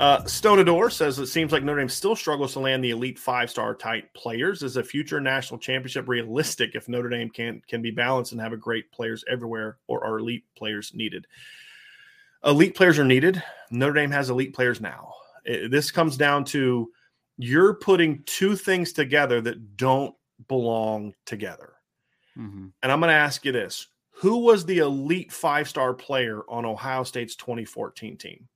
Uh, Stonador says it seems like Notre Dame still struggles to land the elite five star type players. Is a future national championship realistic if Notre Dame can can be balanced and have a great players everywhere, or are elite players needed? Elite players are needed. Notre Dame has elite players now. It, this comes down to you're putting two things together that don't belong together. Mm-hmm. And I'm going to ask you this: Who was the elite five star player on Ohio State's 2014 team?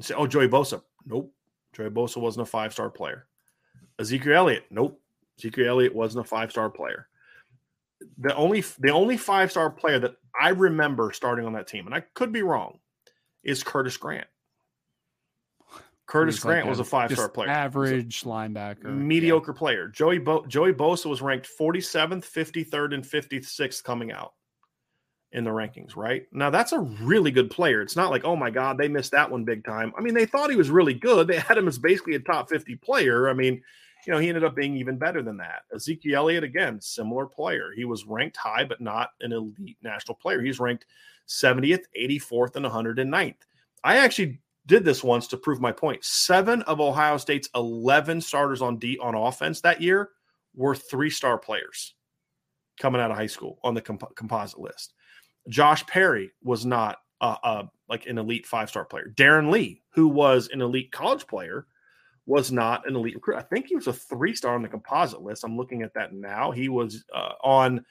Say, oh, Joey Bosa. Nope. Joey Bosa wasn't a five star player. Ezekiel Elliott. Nope. Ezekiel Elliott wasn't a five star player. The only the only five star player that I remember starting on that team, and I could be wrong, is Curtis Grant. Curtis Grant like was a five star player. Average linebacker. Mediocre yeah. player. Joey Bo- Joey Bosa was ranked 47th, 53rd, and 56th coming out in the rankings, right? Now that's a really good player. It's not like, oh my God, they missed that one big time. I mean, they thought he was really good. They had him as basically a top 50 player. I mean, you know, he ended up being even better than that. Ezekiel Elliott, again, similar player. He was ranked high, but not an elite national player. He's ranked 70th, 84th, and 109th. I actually did this once to prove my point. Seven of Ohio State's 11 starters on D on offense that year were three star players coming out of high school on the comp- composite list. Josh Perry was not uh, like an elite five star player. Darron Lee, who was an elite college player, was not an elite recruit. I think he was a three star on the composite list. I'm looking at that now. He was uh, on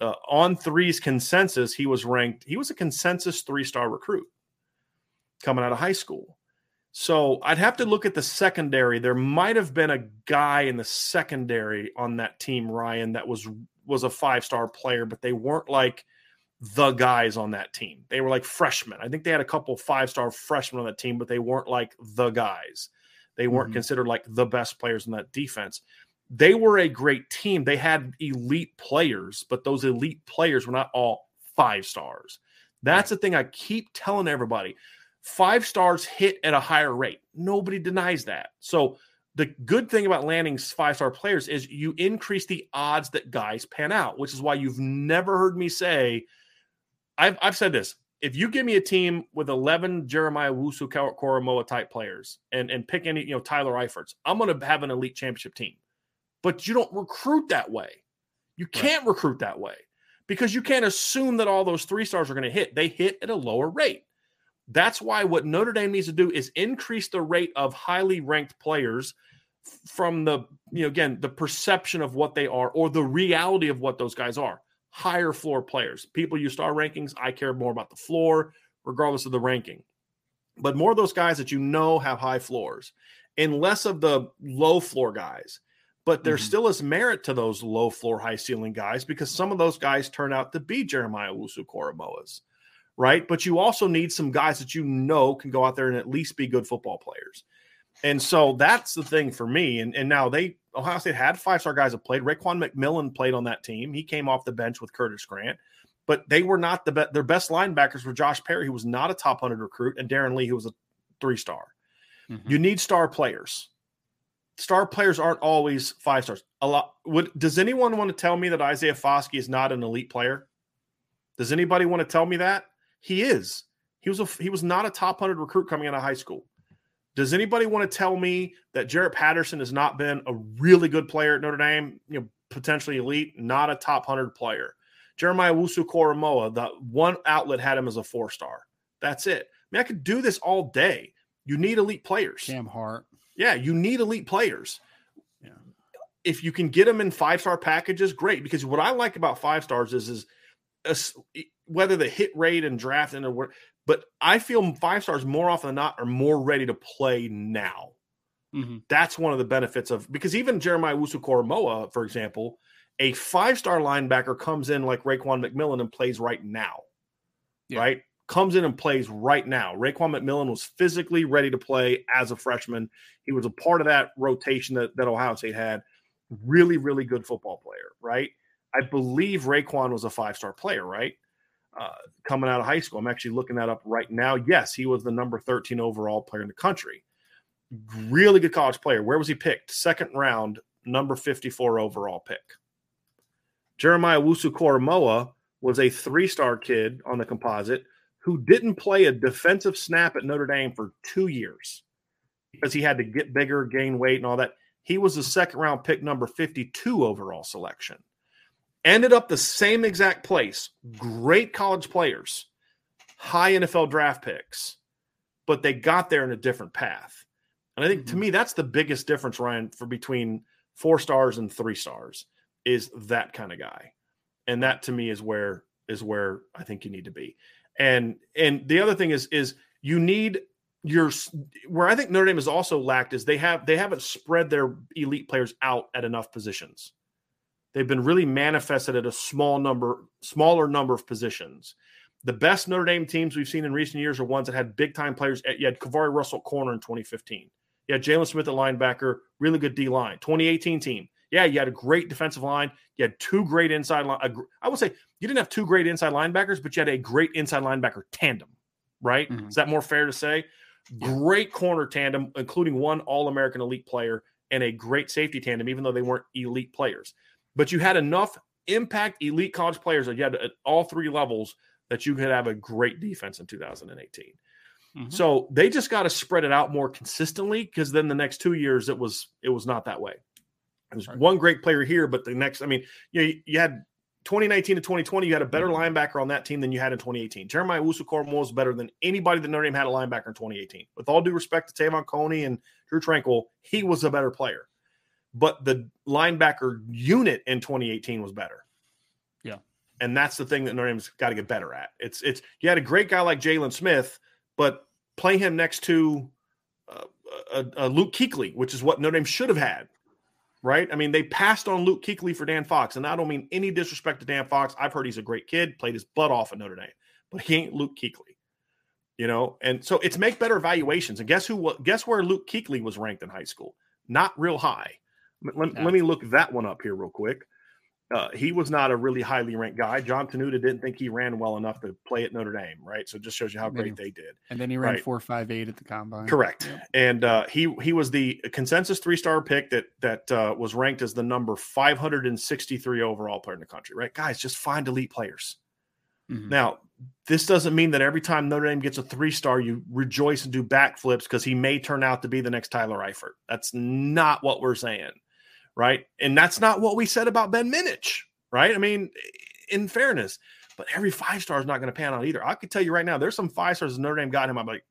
uh, On3's consensus. He was ranked. He was a consensus three star recruit coming out of high school. So I'd have to look at the secondary. There might have been a guy in the secondary on that team, Ryan, that was was a five star player, but they weren't like the guys on that team. They were like freshmen. I think they had a couple five star freshmen on that team, but they weren't like the guys. They weren't mm-hmm. considered like the best players in that defense. They were a great team. They had elite players, but those elite players were not all five stars. That's the thing I keep telling everybody. Five stars hit at a higher rate. Nobody denies that. So the good thing about landing five star players is you increase the odds that guys pan out, which is why you've never heard me say I've, I've said this. If you give me a team with 11 Jeremiah Owusu-Koramoah type players and, and pick any, you know, Tyler Eifert's, I'm going to have an elite championship team. But you don't recruit that way. You can't right. recruit that way because you can't assume that all those three stars are going to hit. They hit at a lower rate. That's why what Notre Dame needs to do is increase the rate of highly ranked players from the, you know, again, the perception of what they are or the reality of what those guys are higher floor players. People use star rankings. I care more about the floor, regardless of the ranking. But more of those guys that you know have high floors and less of the low floor guys. But there mm-hmm. still is merit to those low floor, high ceiling guys because some of those guys turn out to be Jeremiah Owusu-Koramoahs, right? But you also need some guys that you know can go out there and at least be good football players. And so that's the thing for me. And, and now they Ohio State had five star guys that played. Raekwon McMillan played on that team. He came off the bench with Curtis Grant. but they were not the best. Their best linebackers were Josh Perry, who was not a top 100 recruit, and Darron Lee, who was a three star. Mm-hmm. You need star players. Star players aren't always five stars. A lot. Would does anyone want to tell me that Isaiah Foskey is not an elite player? Does anybody want to tell me that he is? He was a he was not a top hundred recruit coming out of high school. Does anybody want to tell me that Jarrett Patterson has not been a really good player at Notre Dame? You know, potentially elite, not a top hundred player. Jeremiah Owusu-Koramoah, the one outlet had him as a four star. That's it. I mean, I could do this all day. You need elite players. Cam Hart. Yeah, you need elite players. Yeah. If you can get them in five star packages, great. Because what I like about five stars is is a, whether the hit rate and draft and but I feel five stars more often than not are more ready to play now. Mm-hmm. That's one of the benefits of because even Jeremiah Owusu-Koramoah, for example, a five star linebacker comes in like Raekwon McMillan and plays right now, yeah. right? Comes in and plays right now. Raekwon McMillan was physically ready to play as a freshman. He was a part of that rotation that, that Ohio State had. Really, really good football player, right? I believe Raekwon was a five star player, right? Uh, coming out of high school. I'm actually looking that up right now. Yes, he was the number 13 overall player in the country. Really good college player. Where was he picked? Second round, number 54 overall pick. Jeremiah Owusu-Koramoah was a three star kid on the composite who didn't play a defensive snap at Notre Dame for two years because he had to get bigger, gain weight, and all that. He was a second round pick, number 52 overall selection. Ended up the same exact place. Great college players, high NFL draft picks, but they got there in a different path. And I think mm-hmm. to me, that's the biggest difference, Ryan, for between four stars and three stars is that kind of guy. And that to me is where is where I think you need to be. And and the other thing is is you need your where I think Notre Dame has also lacked is they have they haven't spread their elite players out at enough positions. They've been really manifested at a small number, smaller number of positions. The best Notre Dame teams we've seen in recent years are ones that had big time players. You had KeiVarae Russell corner in 2015. You had Jaylon Smith at linebacker, really good D line. 2018 team, yeah, you had a great defensive line. You had two great inside line. I would say you didn't have two great inside linebackers, but you had a great inside linebacker tandem, right? Mm-hmm. Is that more fair to say? Great corner tandem, including one All American elite player and a great safety tandem, even though they weren't elite players. But you had enough impact elite college players that you had at all three levels that you could have a great defense in 2018. Mm-hmm. So they just got to spread it out more consistently because then the next two years it was it was not that way. There's right. one great player here, but the next, I mean, you you had 2019 to 2020, you had a better mm-hmm. linebacker on that team than you had in 2018. Jeremiah Owusu-Koramoah was better than anybody that Notre Dame had a linebacker in 2018. With all due respect to Te'von Coney and Drue Tranquill, he was a better player. But the linebacker unit in 2018 was better. Yeah. And that's the thing that Notre Dame's got to get better at. It's it's you had a great guy like Jaylon Smith, but play him next to uh, uh, uh, Luke Kuechly, which is what Notre Dame should have had right? I mean, they passed on Luke Kuechly for Dan Fox, and I don't mean any disrespect to Dan Fox. I've heard he's a great kid, played his butt off at Notre Dame, but he ain't Luke Kuechly, you know. And so it's make better evaluations. And guess who? Guess where Luke Kuechly was ranked in high school? Not real high. Let, let me look that one up here real quick. Uh, he was not a really highly ranked guy. John Tenuta didn't think he ran well enough to play at Notre Dame, right? So it just shows you how great they did. And then he ran right? four five eight at the combine. Correct. Yeah. And uh, he he was the consensus three star pick that that uh, was ranked as the number five hundred and sixty three overall player in the country. Right, guys, just find elite players. Mm-hmm. Now, this doesn't mean that every time Notre Dame gets a three star, you rejoice and do backflips because he may turn out to be the next Tyler Eifert. That's not what we're saying right? And that's not what we said about Ben Minich, right? I mean, in fairness, but every five star is not going to pan out either. I could tell you right now, there's some five stars Notre Dame got him. I'm like,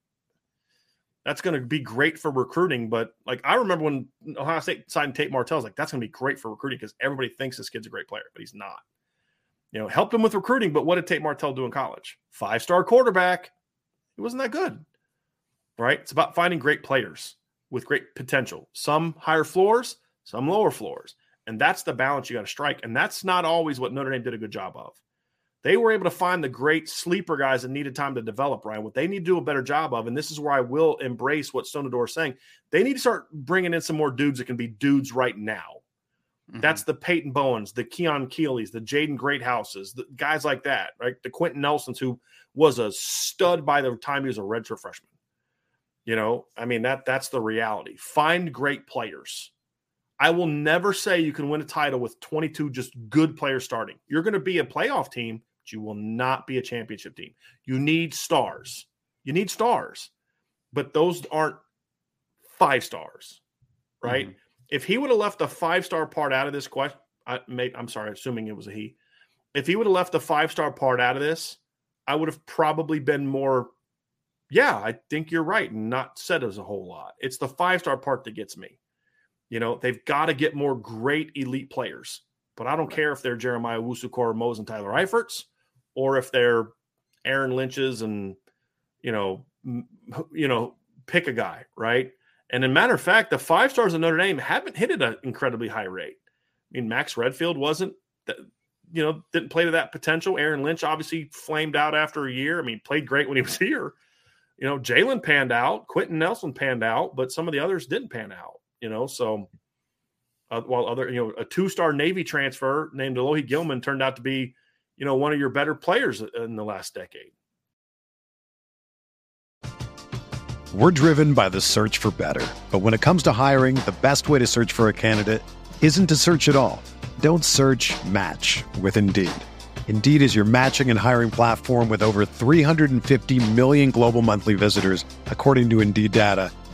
that's going to be great for recruiting. But like, I remember when Ohio State signed Tate Martell, I like, that's going to be great for recruiting because everybody thinks this kid's a great player, but he's not. You know, helped him with recruiting, but what did Tate Martell do in college? Five star quarterback. He wasn't that good, right? It's about finding great players with great potential. Some higher floors, some lower floors. And that's the balance you got to strike. And that's not always what Notre Dame did a good job of. They were able to find the great sleeper guys that needed time to develop, Ryan. What they need to do a better job of, and this is where I will embrace what Stone is saying, they need to start bringing in some more dudes that can be dudes right now. Mm-hmm. That's the Peyton Bowens, the Keon Keelys, the Jaden Greathouses, the guys like that, right? The Quenton Nelsons, who was a stud by the time he was a redshirt freshman. You know, I mean that that's the reality. Find great players. I will never say you can win a title with 22 just good players starting. You're going to be a playoff team, but you will not be a championship team. You need stars. You need stars, but those aren't five stars, right? Mm-hmm. If he would have left the five star part out of this question, I may, I'm sorry, assuming it was a he. If he would have left the five star part out of this, I would have probably been more, yeah, I think you're right, and not said as a whole lot. It's the five star part that gets me. You know, they've got to get more great elite players. But I don't care if they're Jeremiah Owusu-Koramoahs and Tyler Eiferts, or if they're Aaron Lynch's and you know, you know, pick a guy, right? And in matter of fact, the five stars of Notre Dame haven't hit at an incredibly high rate. I mean, Max Redfield wasn't, you know, didn't play to that potential. Aaron Lynch obviously flamed out after a year. I mean, played great when he was here. You know, Jaylon panned out, Quenton Nelson panned out, but some of the others didn't pan out. You know, so uh, while other, you know, a two-star Navy transfer named Alohi Gilman turned out to be, you know, one of your better players in the last decade. We're driven by the search for better. But when it comes to hiring, the best way to search for a candidate isn't to search at all. Don't search match with Indeed. Indeed is your matching and hiring platform with over 350 million global monthly visitors, according to Indeed data,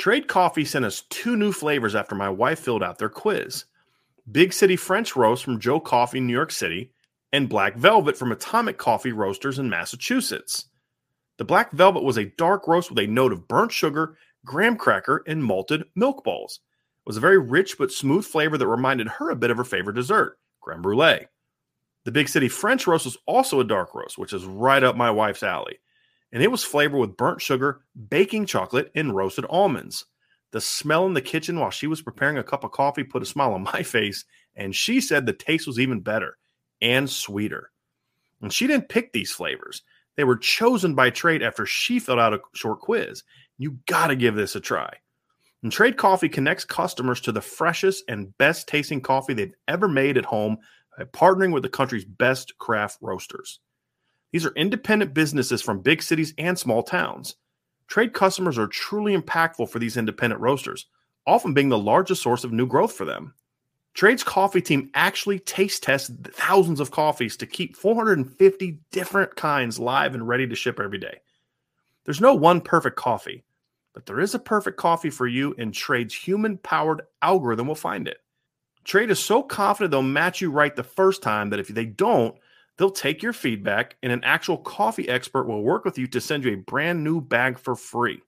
Trade Coffee sent us two new flavors after my wife filled out their quiz. Big City French Roast from Joe Coffee, in New York City, and Black Velvet from Atomic Coffee Roasters in Massachusetts. The black velvet was a dark roast with a note of burnt sugar, graham cracker, and malted milk balls. It was a very rich but smooth flavor that reminded her a bit of her favorite dessert, creme brulee. The Big City French roast was also a dark roast, which is right up my wife's alley. And it was flavored with burnt sugar, baking chocolate, and roasted almonds. The smell in the kitchen while she was preparing a cup of coffee put a smile on my face, and she said the taste was even better and sweeter. And she didn't pick these flavors. They were chosen by Trade after she filled out a short quiz. You got to give this a try. And Trade Coffee connects customers to the freshest and best tasting coffee they've ever made at home by partnering with the country's best craft roasters. These are independent businesses from big cities and small towns. Trade customers are truly impactful for these independent roasters, often being the largest source of new growth for them. Trade's coffee team actually taste tests thousands of coffees to keep 450 different kinds live and ready to ship every day. There's no one perfect coffee, but there is a perfect coffee for you, and Trade's human powered algorithm will find it. Trade is so confident they'll match you right the first time that if they don't, they'll take your feedback and an actual coffee expert will work with you to send you a brand new bag for free.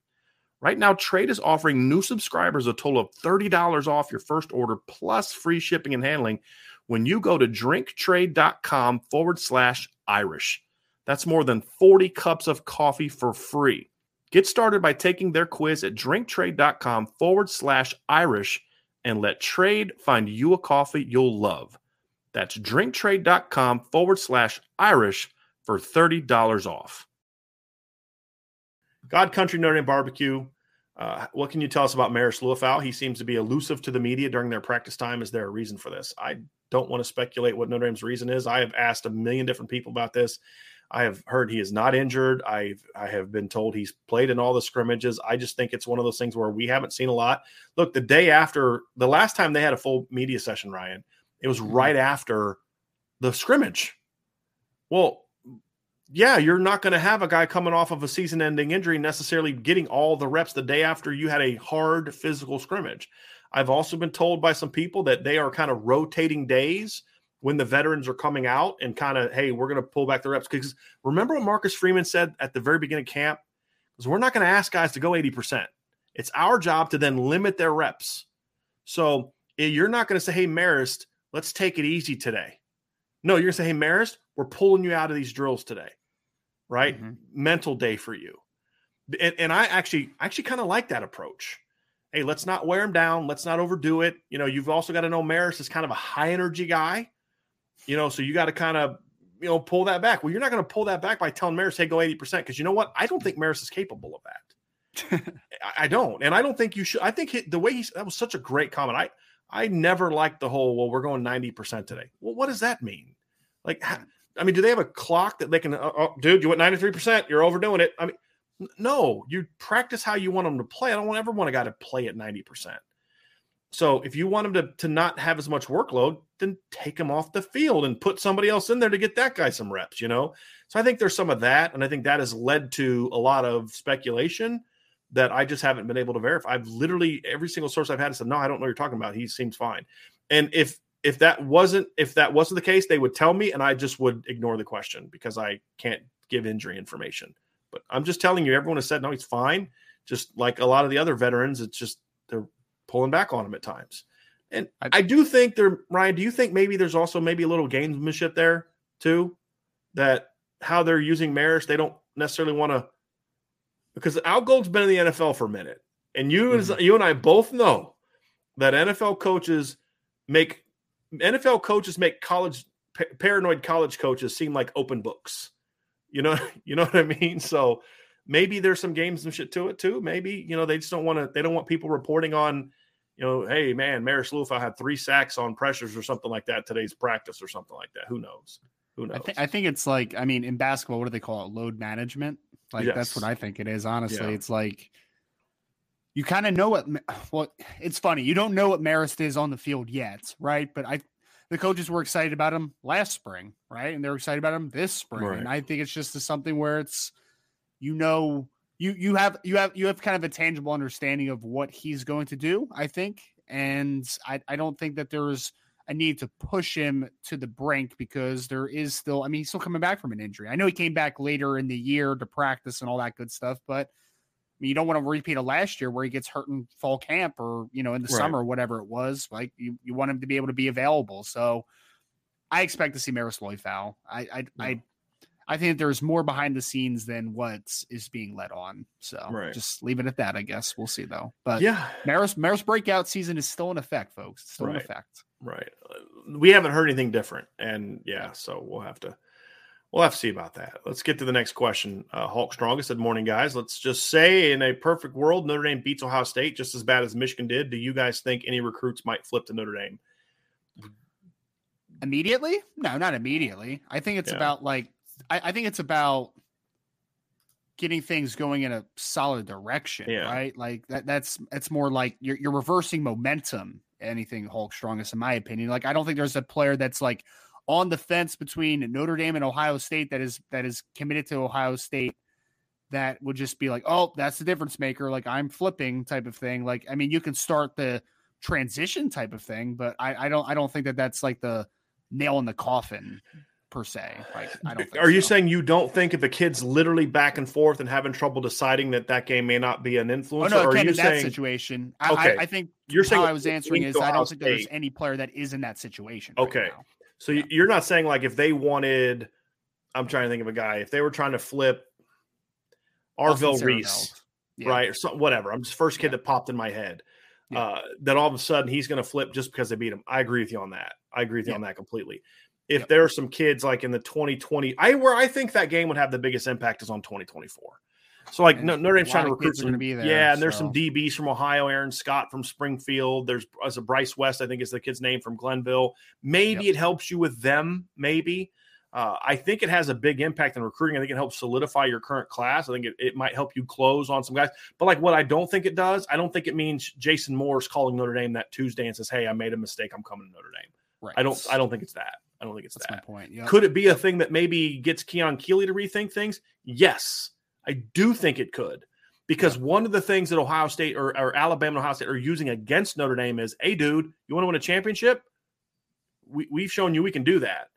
Right now, Trade is offering new subscribers a total of $30 off your first order plus free shipping and handling when you go to drinktrade.com forward slash Irish. That's more than 40 cups of coffee for free. Get started by taking their quiz at drinktrade.com forward slash Irish and let Trade find you a coffee you'll love. That's drinktrade.com forward slash Irish for $30 off. God Country Notre Dame Barbecue uh, what can you tell us about Marist Liufau? He seems to be elusive to the media during their practice time. Is there a reason for this? I don't want to speculate what Notre Dame's reason is. I have asked a million different people about this. I have heard he is not injured. I've I have been told he's played in all the scrimmages. I just think it's one of those things where we haven't seen a lot. Look, the day after the last time they had a full media session, Ryan, it was mm-hmm. right after the scrimmage. Well, yeah, you're not going to have a guy coming off of a season ending injury necessarily getting all the reps the day after you had a hard physical scrimmage. I've also been told by some people that they are kind of rotating days when the veterans are coming out and kind of, hey, we're going to pull back the reps. Because remember what Marcus Freeman said at the very beginning of camp? Because we're not going to ask guys to go 80%. It's our job to then limit their reps. So eh, you're not going to say, hey, Marist, let's take it easy today. No, you're to say, hey, Marist, we're pulling you out of these drills today, right? Mm-hmm. Mental day for you. And, and I actually, actually kind of like that approach hey, let's not wear him down. Let's not overdo it. You know, you've also got to know Maris is kind of a high energy guy. You know, so you got to kind of, you know, pull that back. Well, you're not going to pull that back by telling Maris, hey, go 80%. Because you know what? I don't think Maris is capable of that. I don't. And I don't think you should. I think he, the way he, that was such a great comment. I, I never liked the whole, well, we're going 90% today. Well, what does that mean? Like, I mean, do they have a clock that they can, uh, oh, dude, you went 93%, you're overdoing it. I mean, no, you practice how you want them to play. I don't ever want a guy to play at 90%. So if you want him to, to not have as much workload, then take him off the field and put somebody else in there to get that guy some reps, you know? So I think there's some of that. And I think that has led to a lot of speculation that I just haven't been able to verify. I've literally every single source I've had said, no, I don't know what you're talking about. He seems fine. And if if that wasn't if that wasn't the case, they would tell me and I just would ignore the question because I can't give injury information. But I'm just telling you, everyone has said, no, he's fine. Just like a lot of the other veterans, it's just they're pulling back on him at times. And I, I do think there, Ryan, do you think maybe there's also maybe a little gamesmanship there too? That how they're using Maris, they don't necessarily want to because Al Golden's been in the NFL for a minute. And you mm-hmm. you and I both know that NFL coaches make NFL coaches make college paranoid college coaches seem like open books. You know, you know what I mean? So maybe there's some games and shit to it too. Maybe, you know, they just don't want to they don't want people reporting on, you know, hey man, Marist Liufau had three sacks on pressures or something like that today's practice or something like that. Who knows? Who knows? I, th- I think it's like, I mean, in basketball, what do they call it? Load management. Like yes. that's what I think it is. Honestly, yeah. it's like you kind of know what. Well, it's funny. You don't know what Marist is on the field yet, right? But I the coaches were excited about him last spring, right? And they're excited about him this spring. Right. And I think it's just something where it's you know you you have you have you have kind of a tangible understanding of what he's going to do, I think. And I, I don't think that there's a need to push him to the brink because there is still I mean he's still coming back from an injury. I know he came back later in the year to practice and all that good stuff, but mean, you don't want to repeat of last year where he gets hurt in fall camp or you know in the right. summer, whatever it was. Like you, you want him to be able to be available. So I expect to see Marist Liufau. I I, yeah. I I think there's more behind the scenes than what is being let on. So right. just leave it at that. I guess we'll see though. But yeah, Marist Marist breakout season is still in effect, folks. It's still right. in effect. Right. We haven't heard anything different, and yeah, so we'll have to We'll have to see about that. Let's get to the next question. Uh, Hulk Strongest said, Morning, guys. Let's just say in a perfect world, Notre Dame beats Ohio State just as bad as Michigan did. Do you guys think any recruits might flip to Notre Dame? Immediately? No, not immediately. I think it's yeah. about like, I, I, think it's about getting things going in a solid direction, yeah. right? Like that, that's, it's more like you're, you're reversing momentum. Anything Hulk Strongest, in my opinion. Like, I don't think there's a player that's like, on the fence between Notre Dame and Ohio State that is that is committed to Ohio State that would just be like, oh, that's the difference maker. Like I'm flipping type of thing. Like I mean, you can start the transition type of thing, but I, I don't I don't think that that's like the nail in the coffin per se. Like I don't. Are so. you saying you don't think if a kid's literally back and forth and having trouble deciding that that game may not be an influence? Oh no, are you in saying, that situation. I, okay. I, I think you're saying I was answering is I don't think there's any player that is in that situation. Okay. Right so yeah. you're not saying like if they wanted, I'm trying to think of a guy, if they were trying to flip Arvell Reese, yeah. right, or something, whatever. I'm just first kid yeah. that popped in my head. Uh, that all of a sudden he's going to flip just because they beat him. I agree with you on that. I agree with you on that completely. If yep. there are some kids like in the 2020, I where I think that game would have the biggest impact is on 2024. So like and Notre Dame's trying to recruit some, be there, yeah, and there's some DBs from Ohio, Aaron Scott from Springfield. There's as a Bryce West, I think is the kid's name from Glenville. Maybe yep. it helps you with them. Maybe uh, I think it has a big impact in recruiting. I think it helps solidify your current class. I think it, it might help you close on some guys. But like what I don't think it does, I don't think it means Jason Moore's calling Notre Dame that Tuesday and says, "Hey, I made a mistake. I'm coming to Notre Dame." Right. I don't. I don't think it's that. I don't think it's That's that. my point. Yep. Could it be a thing that maybe gets Keon Keeley to rethink things? Yes, I do think it could. Because yeah. one of the things that Ohio State or, or Alabama and Ohio State are using against Notre Dame is, hey, dude, you want to win a championship? We, we've shown you we can do that.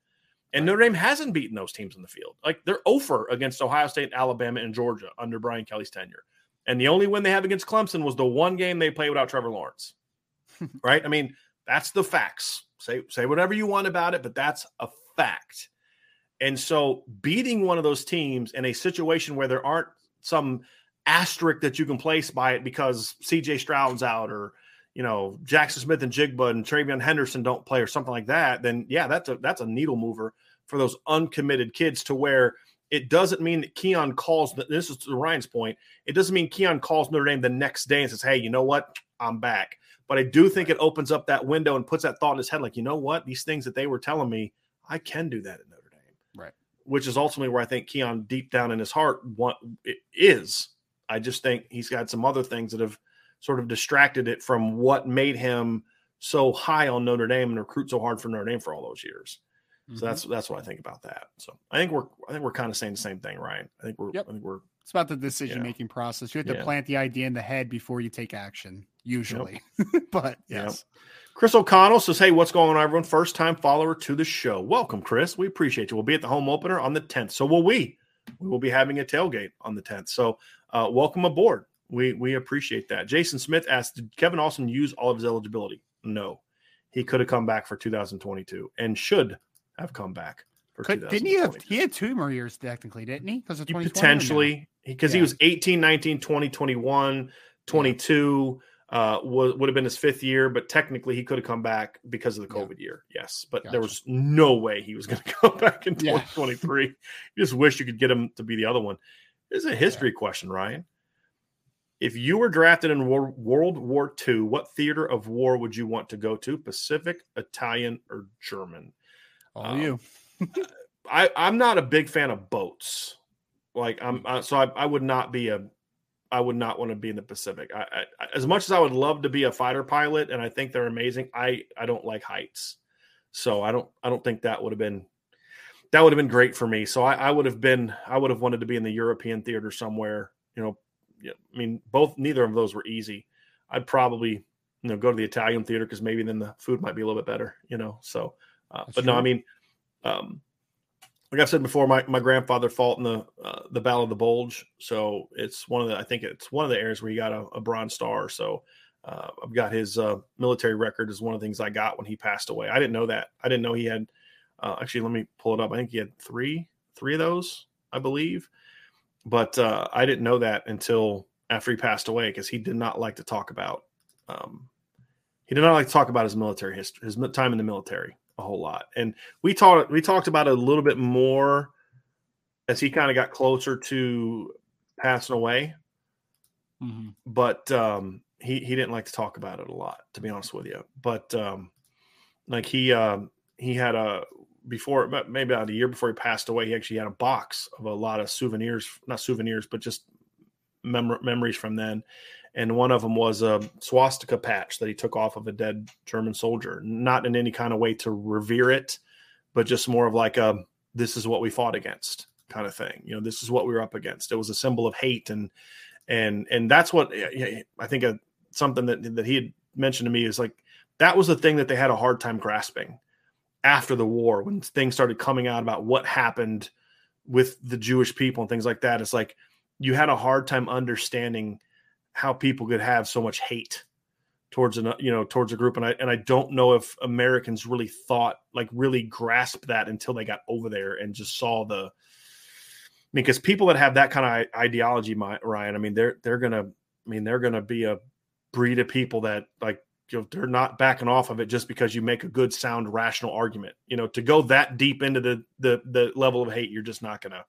And right. Notre Dame hasn't beaten those teams in the field. Like they're over against Ohio State, Alabama, and Georgia under Brian Kelly's tenure. And the only win they have against Clemson was the one game they played without Trevor Lawrence. right? I mean, that's the facts. Say say whatever you want about it, but that's a fact. And so beating one of those teams in a situation where there aren't some asterisk that you can place by it because CJ Stroud's out or you know Jaxon Smith-Njigba and TreVeyon Henderson don't play or something like that, then yeah, that's a that's a needle mover for those uncommitted kids to where it doesn't mean that Keon calls this is to Ryan's point. It doesn't mean Keon calls Notre Dame the next day and says, Hey, you know what? I'm back. But I do think it opens up that window and puts that thought in his head, like, you know what? These things that they were telling me, I can do that at Notre Dame. Right. Which is ultimately where I think Keon deep down in his heart want it is. I just think he's got some other things that have sort of distracted it from what made him so high on Notre Dame and recruit so hard for Notre Dame for all those years. Mm-hmm. So that's that's what I think about that. So I think we're I think we're kind of saying the same thing, Ryan. I think we're yep. I think we're it's about the decision making process. You have to yeah. plant the idea in the head before you take action, usually. Yep. but yes. Yep. Chris O'Connell says, Hey, what's going on, everyone? First time follower to the show. Welcome, Chris. We appreciate you. We'll be at the home opener on the 10th. So will we. We will be having a tailgate on the 10th. So uh, welcome aboard. We we appreciate that. Jason Smith asked, Did Kevin Austin use all of his eligibility? No. He could have come back for 2022 and should have come back. Could, didn't he have he had two more years technically, didn't he? Because of potentially because yeah. he was 18, 19, 20, 21, 22 uh would, would have been his fifth year, but technically he could have come back because of the COVID yeah. year. Yes, but gotcha. there was no way he was going to come back in 2023. Yeah. you just wish you could get him to be the other one. This is a history question, Ryan. If you were drafted in World War II, what theater of war would you want to go to? Pacific, Italian, or German? All um, you. I I'm not a big fan of boats. Like I'm uh, so I, I would not be a I would not want to be in the Pacific. I, I, as much as I would love to be a fighter pilot, and I think they're amazing. I I don't like heights, so I don't I don't think that would have been that would have been great for me. So I, I would have been I would have wanted to be in the European theater somewhere. You know, I mean, both neither of those were easy. I'd probably you know go to the Italian theater because maybe then the food might be a little bit better. You know, so uh, but true. no, I mean, um, like I've said before, my, my grandfather fought in the uh, the Battle of the Bulge, so it's one of the I think it's one of the areas where he got a, a Bronze Star. So uh, I've got his uh, military record is one of the things I got when he passed away. I didn't know that. I didn't know he had. Uh, actually, let me pull it up. I think he had three three of those, I believe, but uh, I didn't know that until after he passed away because he did not like to talk about. Um, he did not like to talk about his military history, his time in the military a whole lot. And we talked we talked about it a little bit more as he kind of got closer to passing away. Mm-hmm. But um, he he didn't like to talk about it a lot, to be honest with you. But um, like he um, he had a before maybe about a year before he passed away, he actually had a box of a lot of souvenirs, not souvenirs, but just mem- memories from then and one of them was a swastika patch that he took off of a dead German soldier, not in any kind of way to revere it, but just more of like a this is what we fought against kind of thing. You know, this is what we were up against. It was a symbol of hate and and and that's what I think a, something that that he had mentioned to me is like that was the thing that they had a hard time grasping after the war when things started coming out about what happened with the Jewish people and things like that. It's like you had a hard time understanding how people could have so much hate towards an you know towards a group. And I and I don't know if Americans really thought like really grasped that until they got over there and just saw the I mean, because people that have that kind of ideology Ryan I mean they're they're going to I mean they're going to be a breed of people that like you know they're not backing off of it just because you make a good sound rational argument. You know to go that deep into the the the level of hate you're just not going to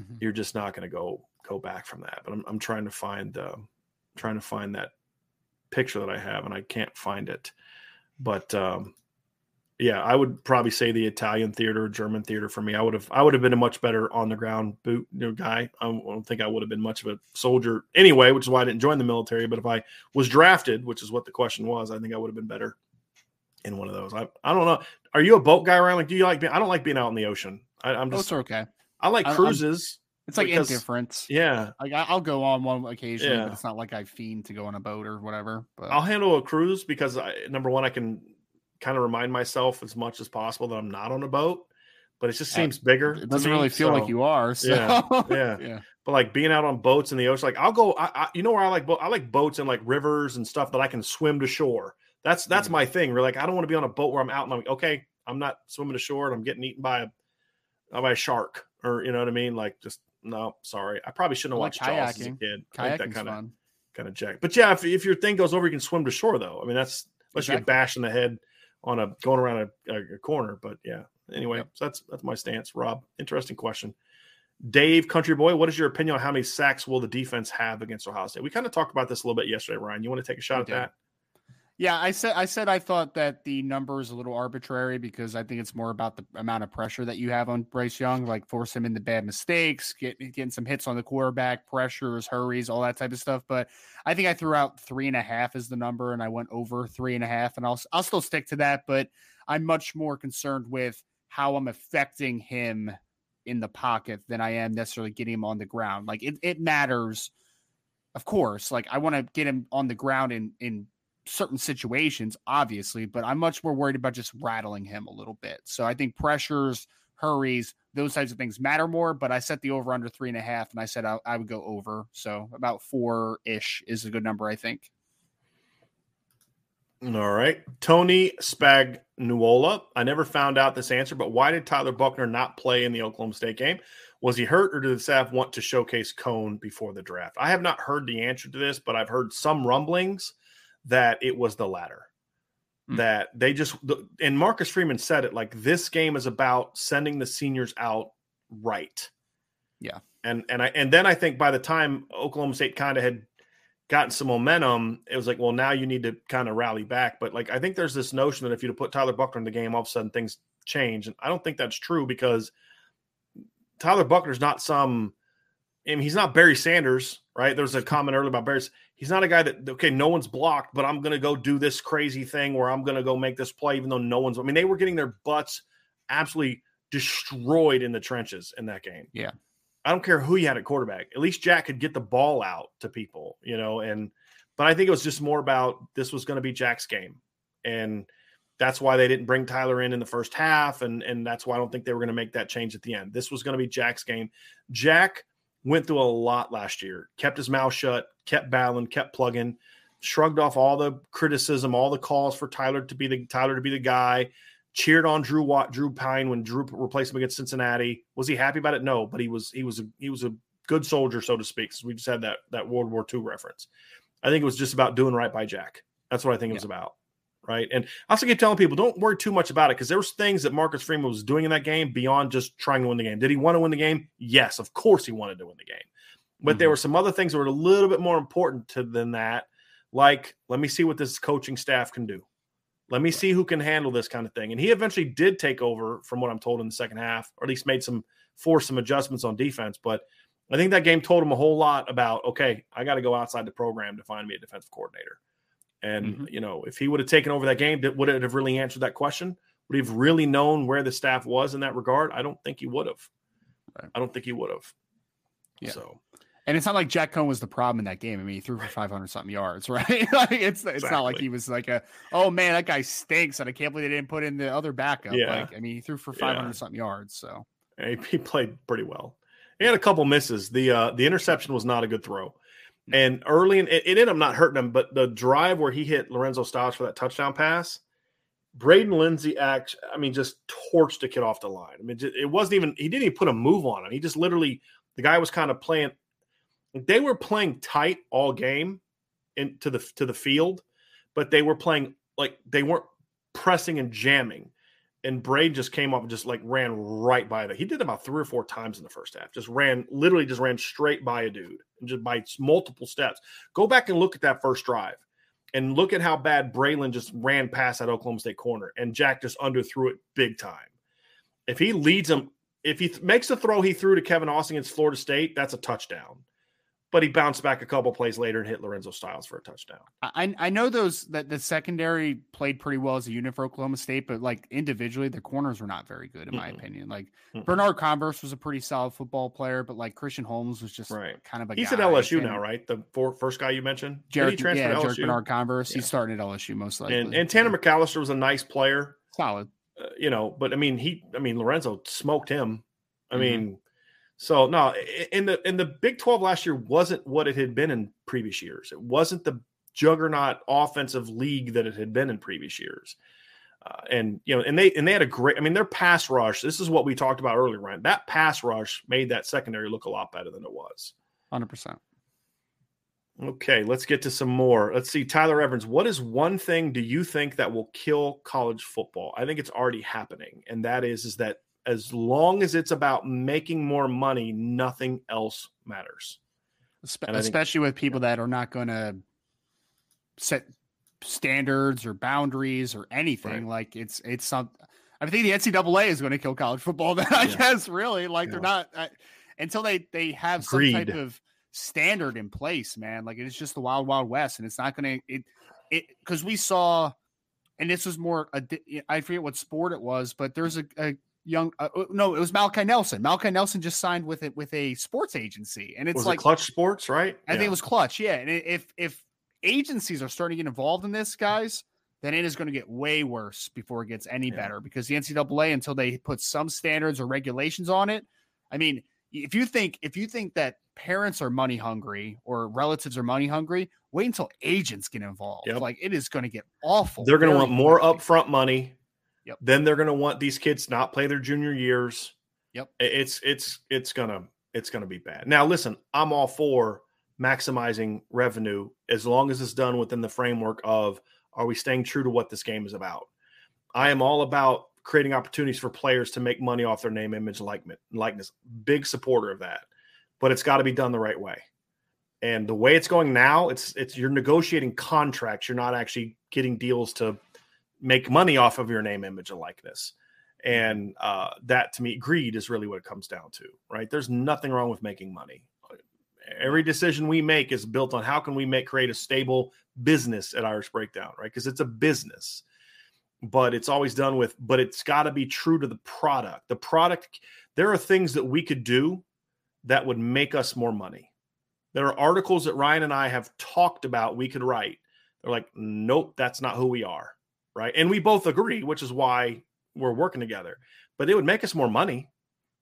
mm-hmm. you're just not going to go go back from that. But I'm I'm trying to find um trying to find that picture that I have and I can't find it. But um, yeah, I would probably say the Italian theater, German theater for me. I would have I would have been a much better on the ground boot you know, guy. I don't think I would have been much of a soldier anyway, which is why I didn't join the military. But if I was drafted, which is what the question was, I think I would have been better in one of those. I, I don't know. Are you a boat guy around? Like, do you like being? I don't like being out in the ocean. I, am just Boats okay. I like cruises. It's like because, indifference. Yeah. Like I'll go on one occasion, yeah. but it's not like I fiend to go on a boat or whatever. But I'll handle a cruise because I, number one, I can kind of remind myself as much as possible that I'm not on a boat. But it just seems bigger. It doesn't me, really feel so, like you are. So. Yeah, yeah, yeah. But like being out on boats in the ocean, like I'll go. I, I you know where I like boat. I like boats and like rivers and stuff that I can swim to shore. That's that's mm-hmm. my thing. We're like I don't want to be on a boat where I'm out and I'm like, okay, I'm not swimming to shore and I'm getting eaten by a by a shark or you know what I mean. Like just no, sorry. I probably shouldn't have watched like Jaws as a kid. Kayaking that kind of kind of jack. But yeah, if, if your thing goes over, you can swim to shore though. I mean, that's unless exactly. you get bashed in the head on a going around a, a, corner. But yeah, anyway, yep. so that's that's my stance. Rob, interesting question. Dave, country boy, what is your opinion on how many sacks will the defense have against Ohio State? We kind of talked about this a little bit yesterday, Ryan. You want to take a shot at that? Yeah, I said I said I thought that the number is a little arbitrary because I think it's more about the amount of pressure that you have on Bryce Young, like force him into bad mistakes, get, getting some hits on the quarterback, pressures, hurries, all that type of stuff. But I think I threw out three and a half as the number, and I went over three and a half, and I'll I'll still stick to that. But I'm much more concerned with how I'm affecting him in the pocket than I am necessarily getting him on the ground. Like it, it matters, of course. Like I want to get him on the ground in in certain situations, obviously, but I'm much more worried about just rattling him a little bit. So I think pressures, hurries, those types of things matter more. But I set the over under three and a half, and I said I, I would go over. So about four ish is a good number, I think. All right. Tony Spagnuola. I never found out this answer, but why did Tyler Buchner not play in the Oklahoma State game? Was he hurt or did the staff want to showcase Coan before the draft? I have not heard the answer to this, but I've heard some rumblings that it was the latter. Mm. That they just and Marcus Freeman said it like this game is about sending the seniors out right. Yeah. And and I and then I think by the time Oklahoma State kind of had gotten some momentum, it was like, well, now you need to kind of rally back. But like I think there's this notion that if you put Tyler Buchner in the game, all of a sudden things change. And I don't think that's true because Tyler Buchner's not some I mean, he's not Barry Sanders, right? There was a comment earlier about Barry. He's not a guy that okay, no one's blocked, but I'm going to go do this crazy thing where I'm going to go make this play, even though no one's. I mean, they were getting their butts absolutely destroyed in the trenches in that game. Yeah, I don't care who you had at quarterback. At least Jack could get the ball out to people, you know. And but I think it was just more about this was going to be Jack's game, and that's why they didn't bring Tyler in in the first half, and and that's why I don't think they were going to make that change at the end. This was going to be Jack's game. Jack went through a lot last year, kept his mouth shut, kept battling, kept plugging, shrugged off all the criticism, all the calls for Tyler to be the Tyler to be the guy, cheered on Drew Watt, Drew Pyne when Drew replaced him against Cincinnati. Was he happy about it? No, but he was he was a he was a good soldier, so to speak. So we just had that that World War II reference. I think it was just about doing right by Jack. That's what I think yeah. it was about right? And I also keep telling people don't worry too much about it because there was things that Marcus Freeman was doing in that game beyond just trying to win the game. Did he want to win the game? Yes, of course he wanted to win the game. But mm-hmm. there were some other things that were a little bit more important to than that. Like, let me see what this coaching staff can do. Let me see who can handle this kind of thing. And he eventually did take over, from what I'm told, in the second half, or at least made some force some adjustments on defense. But I think that game told him a whole lot about okay, I got to go outside the program to find me a defensive coordinator. And mm-hmm. you know, if he would have taken over that game, would it have really answered that question? Would he have really known where the staff was in that regard? I don't think he would have. Right. I don't think he would have. Yeah. So, and it's not like Jack Coan was the problem in that game. I mean, he threw for 500 something yards, right? like it's it's exactly. not like he was like a oh man, that guy stinks, and I can't believe they didn't put in the other backup. Yeah. Like, I mean, he threw for 500 yeah. something yards. So he, he played pretty well. He had a couple misses. The uh the interception was not a good throw. Mm-hmm. And early, in, it, ended up not hurting him, but the drive where he hit Lorenzo Styles for that touchdown pass, Braden Lenzy act, I mean, just torched the kid off the line. I mean, it wasn't even, he didn't even put a move on him. He just literally, the guy was kind of playing, they were playing tight all game into the to the field, but they were playing like they weren't pressing and jamming and Braid just came up and just like ran right by that. He did about three or four times in the first half. Just ran, literally just ran straight by a dude and just by multiple steps. Go back and look at that first drive and look at how bad Braylon just ran past that Oklahoma State corner and Jack just underthrew it big time. If he leads him, if he th- makes the throw he threw to Kevin Austin against Florida State, that's a touchdown. But he bounced back a couple plays later and hit Lorenzo Styles for a touchdown. I I know those that the secondary played pretty well as a unit for Oklahoma State, but like individually, the corners were not very good in mm my opinion. Like mm Bernard Converse was a pretty solid football player, but like Christian Holmes was just right. kind of a he's at LSU now, right? The four, first guy you mentioned, Jared, yeah, Jared Bernard Converse. Yeah. He's starting at LSU most likely. And, and Tanner McCalister was a nice player, solid. Uh, you know, but I mean, he, I mean, Lorenzo smoked him. I mm-hmm. mean so no, in the in the Big 12 last year wasn't what it had been in previous years. It wasn't the juggernaut offensive league that it had been in previous years. Uh, and you know, and they and they had a great. I mean, their pass rush. This is what we talked about earlier, Ryan. That pass rush made that secondary look a lot better than it was. Hundred percent. Okay, let's get to some more. Let's see, Tyler Evans. What is one thing do you think that will kill college football? I think it's already happening, and that is is that as long as it's about making more money, nothing else matters. Especially think, with people that are not going to set standards or boundaries or anything. Right. Like it's it's some. I think the NCAA is going to kill college football. Then I yeah. guess really like yeah. they're not uh, until they they have Agreed. some type of standard in place. Man, like it's just the wild wild west, and it's not going to it it because we saw. And this was more, a, I forget what sport it was, but there's a, a young uh, uh, no it was malachi nelson malachi nelson just signed with it with a sports agency and it's was like it clutch sports right i yeah. think it was clutch yeah and if if agencies are starting to get involved in this guys then it is going to get way worse before it gets any yeah. better because the ncaa until they put some standards or regulations on it i mean if you think if you think that parents are money hungry or relatives are money hungry wait until agents get involved yep. like it is going to get awful they're going to want more upfront money Yep. Then they're going to want these kids not play their junior years. Yep. It's it's it's gonna it's gonna be bad. Now, listen, I'm all for maximizing revenue as long as it's done within the framework of are we staying true to what this game is about. I am all about creating opportunities for players to make money off their name, image, likeness. Big supporter of that, but it's got to be done the right way. And the way it's going now, it's it's you're negotiating contracts. You're not actually getting deals to make money off of your name, image, and likeness. And uh, that to me, greed is really what it comes down to, right? There's nothing wrong with making money. Every decision we make is built on how can we make create a stable business at Irish Breakdown, right? Because it's a business, but it's always done with, but it's got to be true to the product. The product, there are things that we could do that would make us more money. There are articles that Ryan and I have talked about we could write. They're like, nope, that's not who we are right? And we both agree, which is why we're working together. But it would make us more money.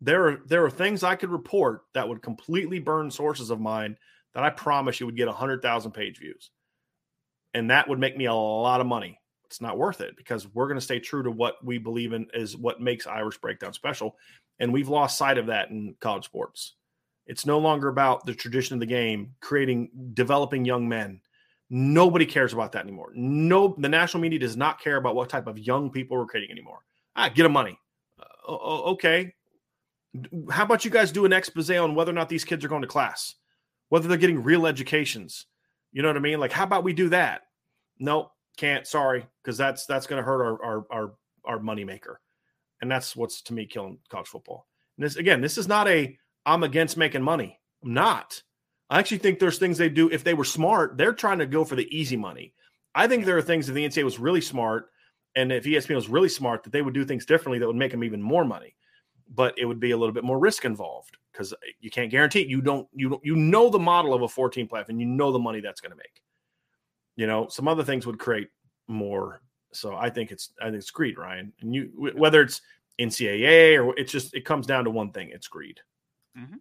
There are there are things I could report that would completely burn sources of mine that I promise you would get hundred thousand page views, and that would make me a lot of money. It's not worth it because we're going to stay true to what we believe in is what makes Irish Breakdown special, and we've lost sight of that in college sports. It's no longer about the tradition of the game, creating, developing young men. Nobody cares about that anymore. No, the national media does not care about what type of young people we're creating anymore. Ah, get them money. Uh, okay. How about you guys do an expose on whether or not these kids are going to class, whether they're getting real educations? You know what I mean? Like, how about we do that? Nope, can't. Sorry, because that's that's going to hurt our our our our moneymaker, and that's what's to me killing college football. And this again, this is not a I'm against making money. I'm not. I actually think there's things they do if they were smart, they're trying to go for the easy money. I think there are things if the NCAA was really smart and if ESPN was really smart that they would do things differently that would make them even more money. But it would be a little bit more risk involved because you can't guarantee it. you don't you don't you know the model of a 14 platform and you know the money that's going to make. You know, some other things would create more. So I think it's I think it's greed, Ryan. And you whether it's NCAA or it's just it comes down to one thing: it's greed. Mm-hmm.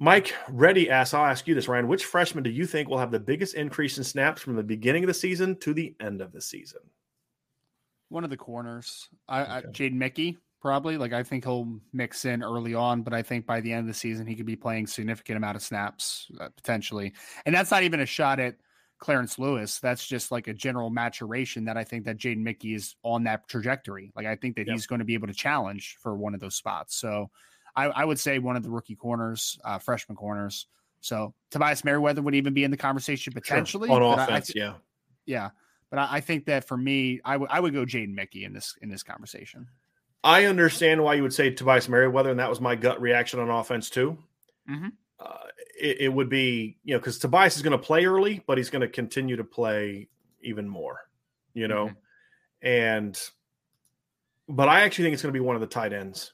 Mike Reddy asks, I'll ask you this, Ryan. Which freshman do you think will have the biggest increase in snaps from the beginning of the season to the end of the season? One of the corners. I, okay. I Jaden Mickey, probably. Like I think he'll mix in early on, but I think by the end of the season he could be playing significant amount of snaps uh, potentially. And that's not even a shot at Clarence Lewis. That's just like a general maturation that I think that Jaden Mickey is on that trajectory. Like I think that yep. he's going to be able to challenge for one of those spots. So I, I would say one of the rookie corners, uh, freshman corners. So Tobias Merriweather would even be in the conversation potentially sure. on offense. I, I, yeah, yeah. But I, I, think that for me, I would I would go Jaden Mickey in this in this conversation. I understand why you would say Tobias Merriweather, and that was my gut reaction on offense too. Mm-hmm. Uh, it, it would be you know because Tobias is going to play early, but he's going to continue to play even more. You know, mm-hmm. and but I actually think it's going to be one of the tight ends.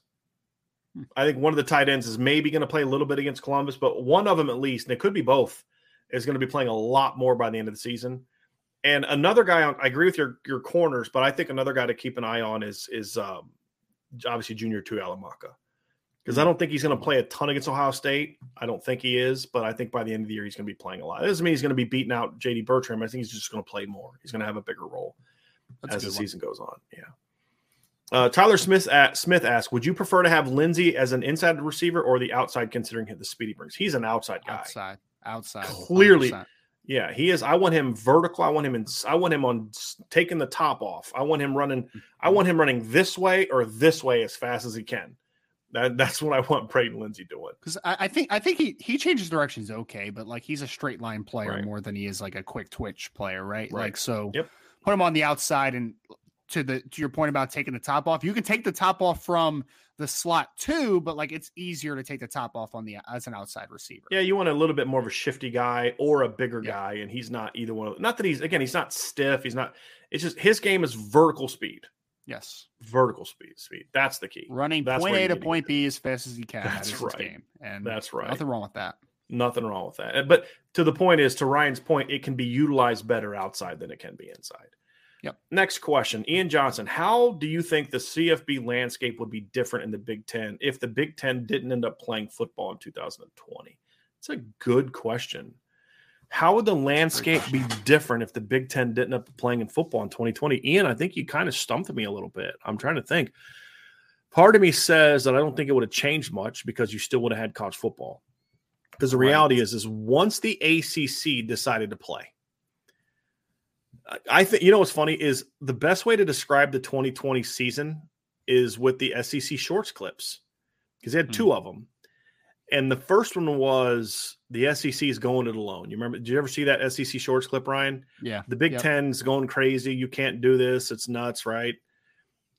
I think one of the tight ends is maybe going to play a little bit against Columbus, but one of them at least, and it could be both, is going to be playing a lot more by the end of the season. And another guy, I agree with your your corners, but I think another guy to keep an eye on is is um, obviously Junior Tuihalamaka because I hmm. don't think he's going to play a ton against Ohio State. I don't think he is, but I think by the end of the year he's going to be playing a lot. It doesn't mean he's going to be beating out JD Bertrand. I think he's just going to play more. He's going to have a bigger role That's as the one. season goes on. Yeah. Uh, Tyler Smith at, Smith asked, "Would you prefer to have Lenzy as an inside receiver or the outside, considering the speed he brings? He's an outside guy. Outside, outside. Clearly, 100%. yeah, he is. I want him vertical. I want him in. I want him on taking the top off. I want him running. I want him running this way or this way as fast as he can. That, that's what I want Braden Lenzy doing. Because I, I, think I think he he changes directions okay, but like he's a straight line player right. more than he is like a quick twitch player, right? right. Like so, yep. put him on the outside and to the to your point about taking the top off, you can take the top off from the slot too, but like it's easier to take the top off on the as an outside receiver. Yeah, you want a little bit more of a shifty guy or a bigger yeah. guy, and he's not either one. Of, not that he's again, he's not stiff. He's not. It's just his game is vertical speed. Yes, vertical speed. Speed. That's the key. Running That's point A to point B as fast as he can. That's that right. Game. And that's right. Nothing wrong with that. Nothing wrong with that. But to the point is, to Ryan's point, it can be utilized better outside than it can be inside. Yep. Next question, Ian Johnson. How do you think the CFB landscape would be different in the Big Ten if the Big Ten didn't end up playing football in 2020? It's a good question. How would the landscape be different if the Big Ten didn't end up playing in football in 2020? Ian, I think you kind of stumped me a little bit. I'm trying to think. Part of me says that I don't think it would have changed much because you still would have had college football. Because the reality right. is, is once the ACC decided to play, I think you know what's funny is the best way to describe the 2020 season is with the SEC shorts clips because they had two mm. of them, and the first one was the SEC is going it alone. You remember? Did you ever see that SEC shorts clip, Ryan? Yeah. The Big yep. Ten's going crazy. You can't do this. It's nuts, right?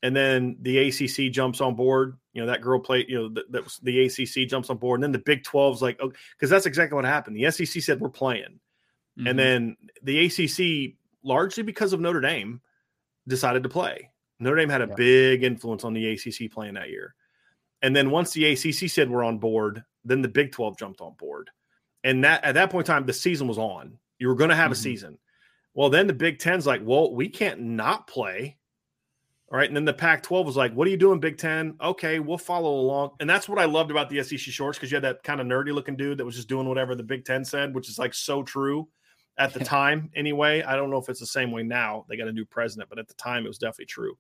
And then the ACC jumps on board. You know that girl played. You know that, that was the ACC jumps on board, and then the Big 12's like, because oh, that's exactly what happened. The SEC said we're playing, mm-hmm. and then the ACC largely because of Notre Dame, decided to play. Notre Dame had a yeah. big influence on the ACC playing that year. And then once the ACC said we're on board, then the Big 12 jumped on board. And that at that point in time, the season was on. You were going to have mm-hmm. a season. Well, then the Big 10's like, well, we can't not play. All right. And then the Pac 12 was like, what are you doing, Big 10? Okay, we'll follow along. And that's what I loved about the SEC shorts because you had that kind of nerdy looking dude that was just doing whatever the Big 10 said, which is like so true at the time anyway. I don't know if it's the same way now. They got a new president, but at the time it was definitely true.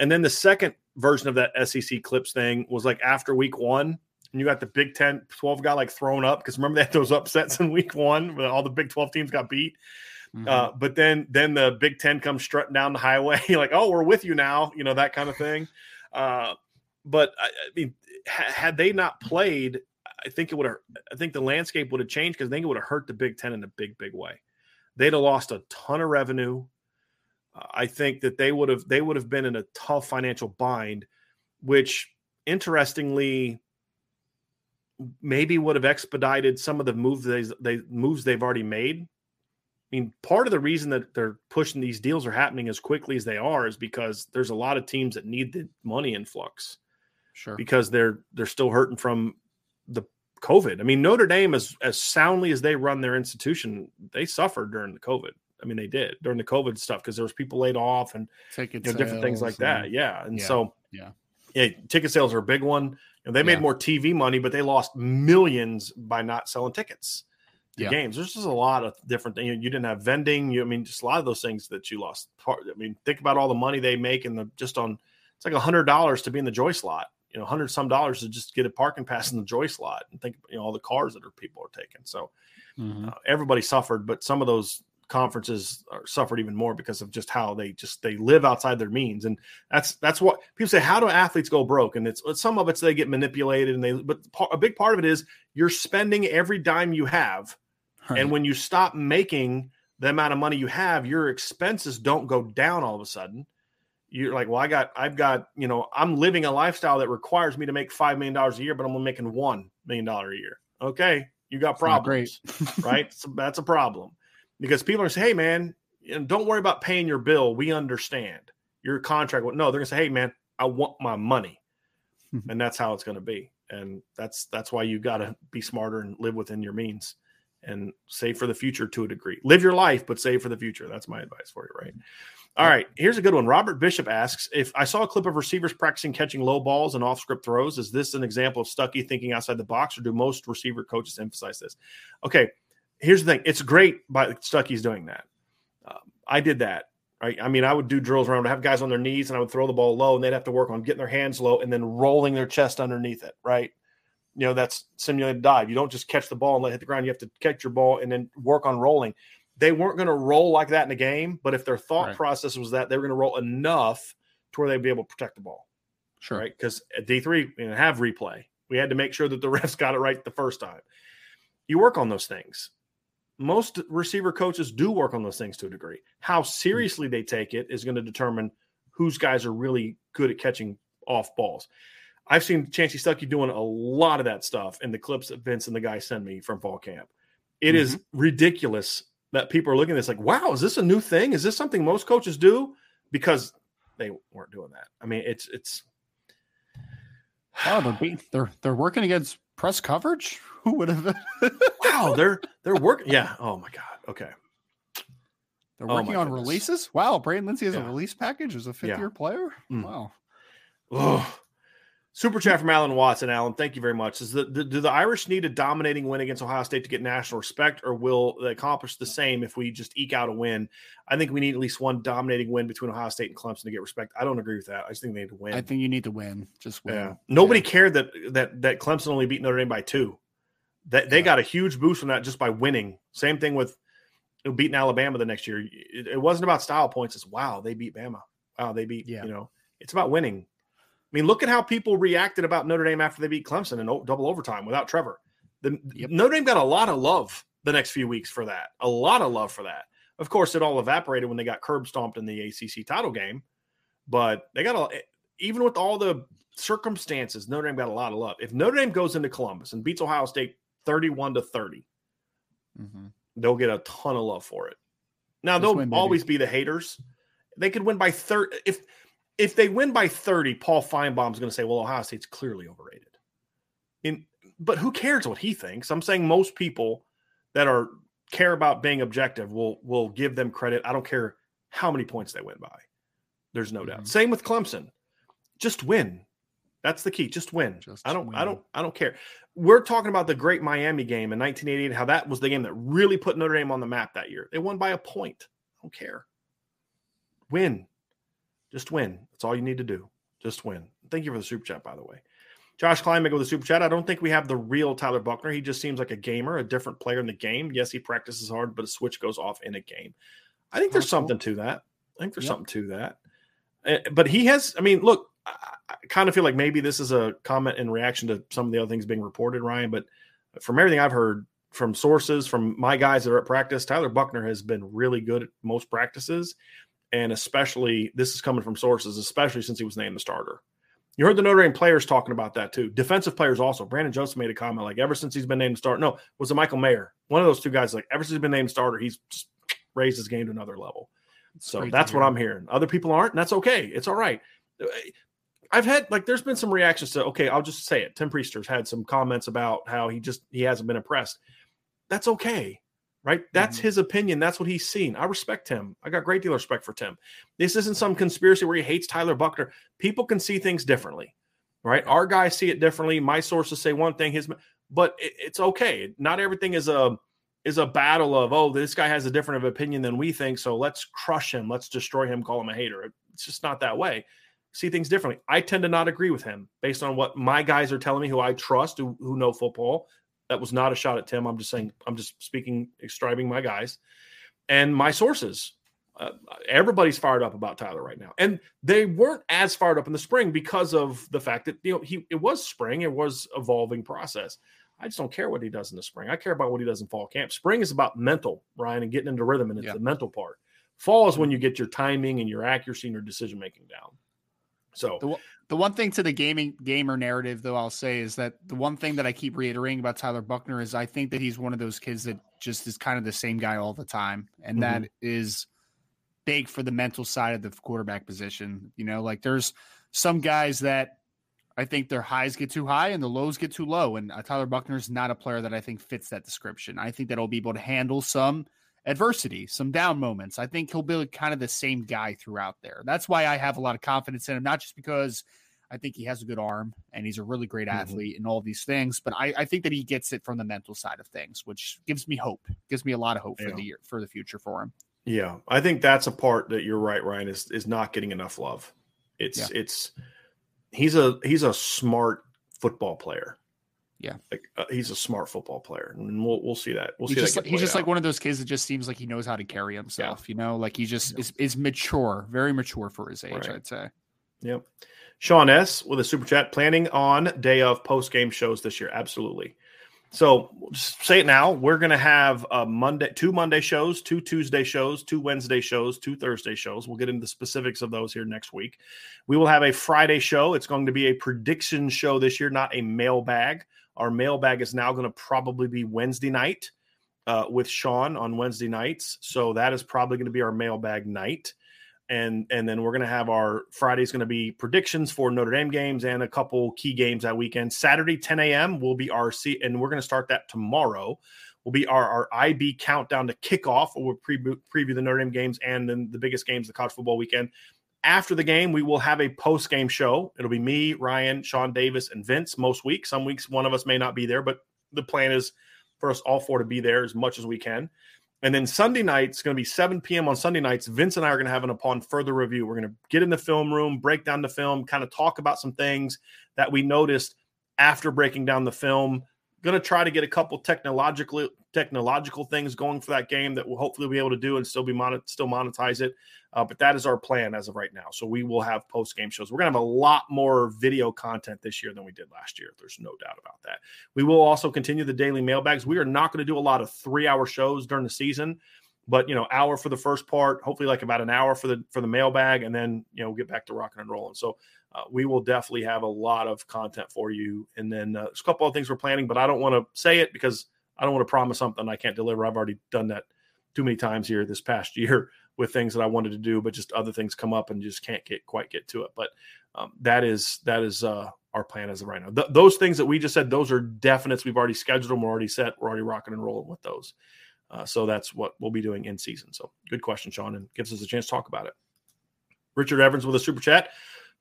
And then the second version of that SEC clips thing was like after week one, and you got the Big 10, 12 got like thrown up because remember they had those upsets in week one where all the Big 12 teams got beat. Mm-hmm. Uh, but then then the Big Ten comes strutting down the highway, like, oh, we're with you now, you know, that kind of thing. Uh, but I, I mean, ha- had they not played, I think it would have. I think the landscape would have changed because I think it would have hurt the Big Ten in a big, big way they'd have lost a ton of revenue. Uh, I think that they would have they would have been in a tough financial bind, which interestingly maybe would have expedited some of the moves they, they moves they've already made. I mean, part of the reason that they're pushing these deals are happening as quickly as they are is because there's a lot of teams that need the money influx. Sure. Because they're they're still hurting from the COVID. I mean, Notre Dame, as as soundly as they run their institution, they suffered during the COVID. I mean, they did during the COVID stuff because there was people laid off and you know, different things like that. Yeah, and yeah, so yeah, yeah, ticket sales are a big one. You know, they made yeah. more TV money, but they lost millions by not selling tickets to yeah. games. There's just a lot of different things. You didn't have vending. You, I mean, just a lot of those things that you lost. I mean, think about all the money they make in the just on. It's like a hundred dollars to be in the Joyce lot you know, hundred some dollars to just get a parking pass in the Joyce lot and think, you know, all the cars that are people are taking. So mm-hmm. uh, everybody suffered, but some of those conferences are, suffered even more because of just how they just they live outside their means, and that's that's what people say. How do athletes go broke? And it's some of it's they get manipulated, and they but a big part of it is you're spending every dime you have, right. and when you stop making the amount of money you have, your expenses don't go down all of a sudden you're like, well, I got, I've got, you know, I'm living a lifestyle that requires me to make five million dollars a year, but I'm only making one million dollar a year. Okay, You got problems, right? So that's a problem because people are saying, "Hey, man, don't worry about paying your bill. We understand your contract." No, they're gonna say, "Hey, man, I want my money," and that's how it's going to be. And that's that's why you got to be smarter and live within your means and save for the future to a degree. Live your life, but save for the future. That's my advice for you, right? All right, here's a good one. Robert Bishop asks if I saw a clip of receivers practicing catching low balls and off script throws. Is this an example of Stuckey thinking outside the box, or do most receiver coaches emphasize this? Okay, here's the thing. It's great by Stuckey's doing that. Um, I did that. Right? I mean, I would do drills around, have guys on their knees, and I would throw the ball low, and they'd have to work on getting their hands low and then rolling their chest underneath it. Right? You know, that's simulated dive. You don't just catch the ball and let it hit the ground. You have to catch your ball and then work on rolling they weren't going to roll like that in the game, but if their thought right. process was that they were going to roll enough to where they'd be able to protect the ball. Sure. Right. Because at D3, we didn't have replay. We had to make sure that the refs got it right the first time. You work on those things. Most receiver coaches do work on those things to a degree. How hmm. seriously they take it is going to determine whose guys are really good at catching off balls. I've seen Chansi Stuckey doing a lot of that stuff in the clips that Vince and the guy send me from fall camp. It mm-hmm. is ridiculous that people are looking at this like, wow, is this a new thing? Is this something most coaches do? Because they weren't doing that. I mean, it's it's. Oh, they're being, they're they're working against press coverage. Who would have? wow, they're they're working. Yeah. Oh my god. Okay. They're oh working oh on goodness. releases. Wow, Braden Lenzy has yeah. a release package as a fifth yeah. year player. Mm. Wow. Oh, Super chat from Alan Watson. Alan, thank you very much. Is the, the, do the Irish need a dominating win against Ohio State to get national respect, or will they accomplish the same if we just eke out a win? I think we need at least one dominating win between Ohio State and Clemson to get respect. I don't agree with that. I just think they need to win. I think you need to win. Just win. Yeah. Nobody yeah. cared that that that Clemson only beat Notre Dame by two. That they yeah. got a huge boost from that just by winning. Same thing with beating Alabama the next year. It, it wasn't about style points. It's wow, they beat Bama. Wow, they beat. Yeah. You know, it's about winning. I mean, look at how people reacted about Notre Dame after they beat Clemson in double overtime without Trevor. The, yep. Notre Dame got a lot of love the next few weeks for that. A lot of love for that. Of course, it all evaporated when they got curb stomped in the ACC title game, but they got a even with all the circumstances, Notre Dame got a lot of love. If Notre Dame goes into Columbus and beats Ohio State 31 to 30, mm-hmm. they'll get a ton of love for it. Now, they'll win, always be the haters. They could win by 30. If if they win by 30, Paul Finebaum's going to say, well, Ohio State's clearly overrated. In, but who cares what he thinks? I'm saying most people that are care about being objective will will give them credit. I don't care how many points they win by. There's no mm-hmm. doubt. Same with Clemson. Just win. That's the key. Just win. Just I don't win. I don't I don't care. We're talking about the great Miami game in 1988, how that was the game that really put Notre Dame on the map that year. They won by a point. I don't care. Win. Just win. That's all you need to do. Just win. Thank you for the super chat, by the way. Josh Kleinmaker with the super chat. I don't think we have the real Tyler Buchner. He just seems like a gamer, a different player in the game. Yes, he practices hard, but a switch goes off in a game. I think there's something to that. I think there's yep. something to that. Eh, but he has, I mean, look, I, I kind of feel like maybe this is a comment in reaction to some of the other things being reported, Ryan. But from everything I've heard from sources, from my guys that are at practice, Tyler Buchner has been really good at most practices and especially this is coming from sources, especially since he was named the starter. You heard the Notre Dame players talking about that too. Defensive players also. Brandon Joseph made a comment like, ever since he's been named starter, no, was it Michael Mayer? One of those two guys, like, ever since he's been named starter, he's raised his game to another level. So that's what I'm hearing. Other people aren't, and that's okay. It's all right. Uh, I've had like there's been some reactions to okay, I'll just say it. Tim Prister's had some comments about how he just he hasn't been impressed. That's okay right? That's mm-hmm. his opinion. That's what he's seen. I respect him. I got great deal of respect for Tim. This isn't some conspiracy where he hates Tyler Buchner. People can see things differently, right? Our guys see it differently. My sources say one thing, his, but it, it's okay. Not everything is a is a battle of oh, this guy has a different of opinion than we think, so let's crush him, let's destroy him, call him a hater. It's just not that way. See things differently. I tend to not agree with him based on what my guys are telling me, who I trust, who, who know football, that was not a shot at Tim. I'm just saying, I'm just speaking, describing my guys and my sources. Uh, everybody's fired up about Tyler right now, and they weren't as fired up in the spring because of the fact that you know he it was spring, it was evolving process. I just don't care what he does in the spring. I care about what he does in fall camp. Spring is about mental, Ryan, and getting into rhythm, and it's yeah. the mental part. Fall is when you get your timing and your accuracy and your decision making down. So the, the one thing to the gaming gamer narrative, though, I'll say is that the one thing that I keep reiterating about Tyler Buchner is I think that he's one of those kids that just is kind of the same guy all the time, and mm-hmm. that is big for the mental side of the quarterback position. You know, like there's some guys that I think their highs get too high and the lows get too low, and uh, Tyler is not a player that I think fits that description. I think that he'll be able to handle some adversity, some down moments. I think he'll be kind of the same guy throughout there. That's why I have a lot of confidence in him, not just because I think he has a good arm and he's a really great mm-hmm. athlete and all these things, but I, I, think that he gets it from the mental side of things, which gives me hope, gives me a lot of hope yeah. for the year, for the future for him. Yeah, I think that's a part that you're right, Ryan, is is not getting enough love. It's yeah. it's he's a he's a smart football player. Yeah, like uh, he's a smart football player, and we'll we'll see that. We'll he's see just, that. he's just out. like one of those kids that just seems like he knows how to carry himself. Yeah. You know, like he just yeah. is is mature, very mature for his age. Right. I'd say. Yep. Sean S with a super chat planning on day of post game shows this year. Absolutely. So just say it now. We're going to have a Monday, two Monday shows, two Tuesday shows, two Wednesday shows, two Thursday shows. We'll get into the specifics of those here next week. We will have a Friday show. It's going to be a prediction show this year, not a mailbag. Our mailbag is now going to probably be Wednesday night uh, with Sean on Wednesday nights. So that is probably going to be our mailbag night. And and then we're going to have our Friday's going to be predictions for Notre Dame games and a couple key games that weekend. Saturday 10 a.m. will be our C, and we're going to start that tomorrow. Will be our, our IB countdown to kickoff. We'll preview, preview the Notre Dame games and then the biggest games the college football weekend. After the game, we will have a post game show. It'll be me, Ryan, Sean Davis, and Vince most weeks. Some weeks, one of us may not be there, but the plan is for us all four to be there as much as we can. And then Sunday night, it's going to be 7 p.m. on Sunday nights. Vince and I are going to have an upon further review. We're going to get in the film room, break down the film, kind of talk about some things that we noticed after breaking down the film going to try to get a couple technological technological things going for that game that we'll hopefully be able to do and still be mon- still monetize it. Uh, but that is our plan as of right now. So we will have post game shows. We're going to have a lot more video content this year than we did last year. There's no doubt about that. We will also continue the daily mailbags. We are not going to do a lot of three hour shows during the season but you know hour for the first part hopefully like about an hour for the for the mailbag and then you know we'll get back to rocking and rolling so uh, we will definitely have a lot of content for you. And then uh, there's a couple of things we're planning, but I don't want to say it because I don't want to promise something I can't deliver. I've already done that too many times here this past year with things that I wanted to do, but just other things come up and just can't get quite get to it. But um, that is that is uh, our plan as of right now. Th- those things that we just said, those are definites. We've already scheduled them. We're already set. We're already rocking and rolling with those. Uh, so that's what we'll be doing in season. So good question, Sean, and gives us a chance to talk about it. Richard Evans with a super chat.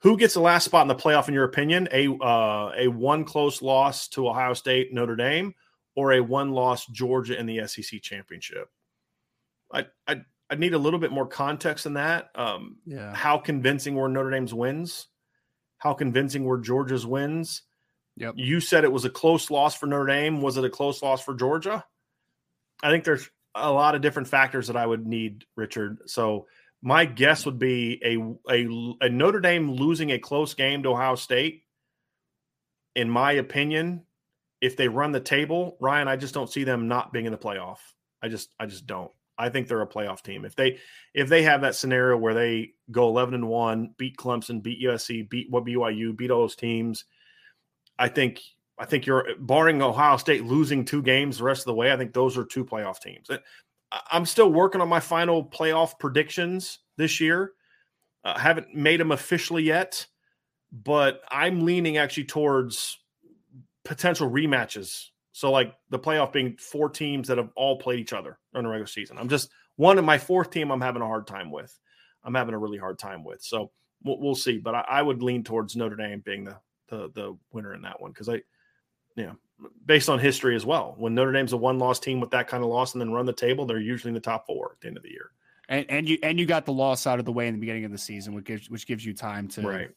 Who gets the last spot in the playoff, in your opinion? A uh, a one close loss to Ohio State, Notre Dame, or a one loss Georgia in the SEC championship? I I I need a little bit more context in that. Um, yeah. How convincing were Notre Dame's wins? How convincing were Georgia's wins? Yep. You said it was a close loss for Notre Dame. Was it a close loss for Georgia? I think there's a lot of different factors that I would need, Richard. So my guess would be a, a, a Notre Dame losing a close game to Ohio State. In my opinion, if they run the table, Ryan, I just don't see them not being in the playoff. I just I just don't. I think they're a playoff team. If they if they have that scenario where they go 11 and 1, beat Clemson, beat USC, beat what BYU, beat all those teams, I think I think you're barring Ohio State losing two games the rest of the way, I think those are two playoff teams. I'm still working on my final playoff predictions this year. Uh, haven't made them officially yet, but I'm leaning actually towards potential rematches. So, like the playoff being four teams that have all played each other in the regular season. I'm just one of my fourth team. I'm having a hard time with. I'm having a really hard time with. So we'll, we'll see. But I, I, would lean towards Notre Dame being the the, the winner in that one because I, yeah, based on history as well. When Notre Dame's a one loss team with that kind of loss and then run the table, they're usually in the top four at the end of the year. And, and you and you got the loss out of the way in the beginning of the season, which gives which gives you time to right.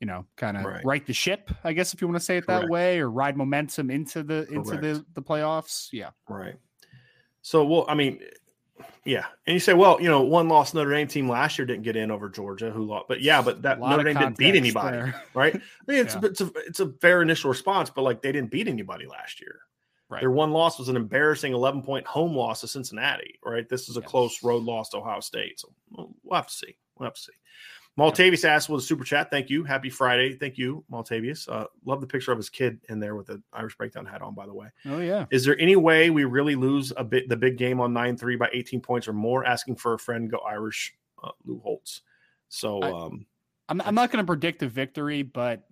you know kind of right. right the ship, I guess if you want to say it that Correct. way, or ride momentum into the into Correct. the the playoffs. Yeah. Right. So well, I mean, yeah, and you say, well, you know, one lost Notre Dame team last year didn't get in over Georgia, who lost, but yeah, but that Notre Dame didn't beat anybody, there. right? I mean, it's yeah. it's a it's a fair initial response, but like they didn't beat anybody last year. Right. Their one loss was an embarrassing 11 point home loss to Cincinnati, right? This is a yes. close road loss to Ohio State. So we'll have to see. We'll have to see. Maltavius asked with a super chat. Thank you. Happy Friday. Thank you, Maltavius. Uh, love the picture of his kid in there with the Irish breakdown hat on, by the way. Oh, yeah. Is there any way we really lose a bit the big game on 9 3 by 18 points or more? Asking for a friend, go Irish, uh, Lou Holtz. So, I, um, I'm, I'm not going to predict a victory, but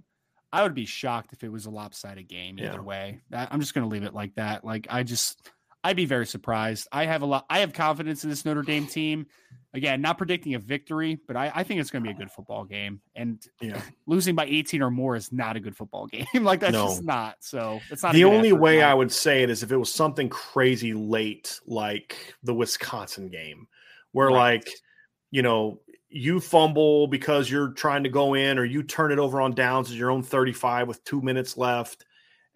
I would be shocked if it was a lopsided game either yeah. way. I'm just going to leave it like that. Like, I just, I'd be very surprised. I have a lot, I have confidence in this Notre Dame team again, not predicting a victory, but I, I think it's going to be a good football game. And yeah. losing by 18 or more is not a good football game. like that's no. just not. So it's not the only way I would say it is if it was something crazy late, like the Wisconsin game, where right. like, you know, you fumble because you're trying to go in, or you turn it over on downs at your own 35 with two minutes left.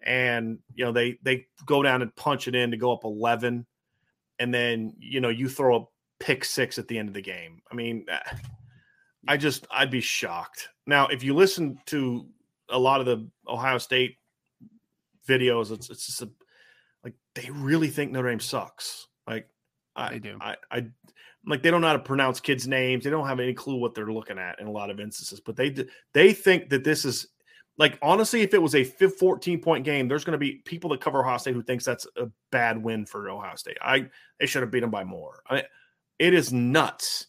And you know, they they go down and punch it in to go up 11. And then, you know, you throw a pick six at the end of the game. I mean, eh, I just I'd be shocked. Now, if you listen to a lot of the Ohio State videos, it's it's just a, like they really think Notre Dame sucks. Like I they do. I, I like they don't know how to pronounce kids' names. They don't have any clue what they're looking at in a lot of instances. But they they think that this is like honestly, if it was a 14 point game, there's going to be people that cover Ohio State who thinks that's a bad win for Ohio State. I they should have beat them by more. I, it is nuts.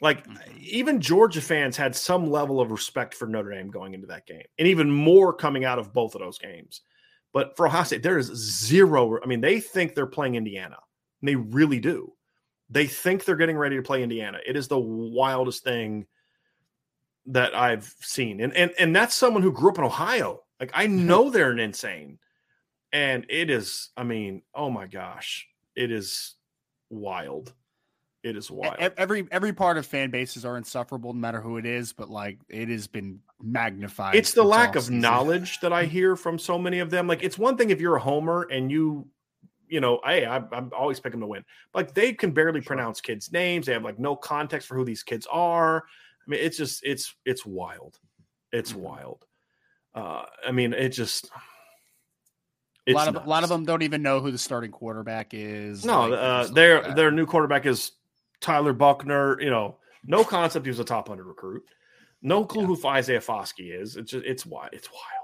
Like mm-hmm. even Georgia fans had some level of respect for Notre Dame going into that game, and even more coming out of both of those games. But for Ohio State, there is zero. I mean, they think they're playing Indiana. And they really do. They think they're getting ready to play Indiana. It is the wildest thing that I've seen. And and and that's someone who grew up in Ohio. Like I mm-hmm. know they're an insane. And it is, I mean, oh my gosh, it is wild. It is wild. Every every part of fan bases are insufferable, no matter who it is. But like, it has been magnified. It's the lack of season. knowledge that I mm-hmm. hear from so many of them. Like, it's one thing if you're a homer and you, you know, hey, I, I'm always picking them to win. Like, they can barely sure. pronounce kids' names. They have like no context for who these kids are. I mean, it's just it's it's wild. It's mm-hmm. wild. Uh, I mean, it just. a lot of nuts. a lot of them don't even know who the starting quarterback is. No, like, uh, their like their new quarterback is Tyler Buchner. you know, no concept he was a top 100 recruit. No clue yeah. who Isaiah Foskey is. It's just, it's wild. It's wild.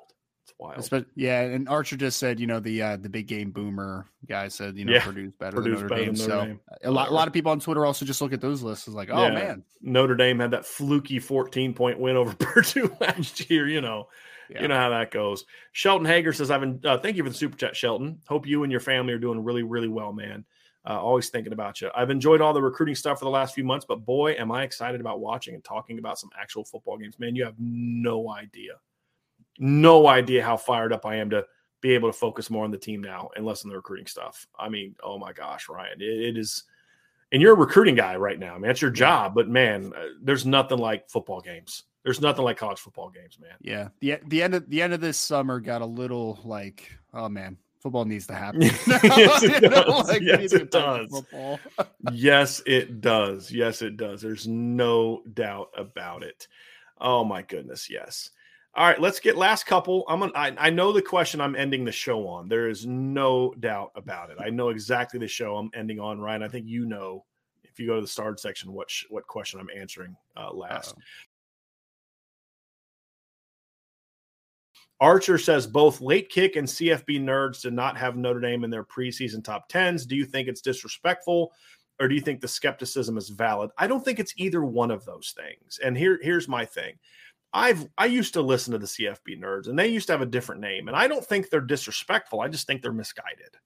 Wild. But yeah, and Archer just said, you know, the uh, the big game boomer guy said, you know, yeah. Purdue's better Purdue's than Notre Dame. Than Notre so Dame. a lot, a lot of people on Twitter also just look at those lists as like, oh yeah. man, Notre Dame had that fluky 14 point win over Purdue last year. You know, yeah. you know how that goes. Shelton Hager says, "I've been uh, thank you for the super chat, Shelton. Hope you and your family are doing really, really well, man." Uh, always thinking about you. I've enjoyed all the recruiting stuff for the last few months, but boy, am I excited about watching and talking about some actual football games. Man, you have no idea, no idea how fired up I am to be able to focus more on the team now and less on the recruiting stuff. I mean, oh my gosh, Ryan, it, it is. And you're a recruiting guy right now. I mean, that's your job, but man, uh, there's nothing like football games. There's nothing like college football games, man. Yeah. The the end of the end of this summer got a little like, oh man, football needs to happen. yes, it does. like, yes, it does. yes, it does. Yes, it does. There's no doubt about it. Oh my goodness, yes. All right, let's get last couple. I'm on, I, I know the question I'm ending the show on. There is no doubt about it. I know exactly the show I'm ending on, Ryan. I think you know if you go to the starred section what sh- what question I'm answering uh, last. Uh-oh. Archer says both late kick and CFB nerds did not have Notre Dame in their preseason top 10s. Do you think it's disrespectful or do you think the skepticism is valid? I don't think it's either one of those things. And here here's my thing. I've I used to listen to the CFB nerds and they used to have a different name and I don't think they're disrespectful. I just think they're misguided.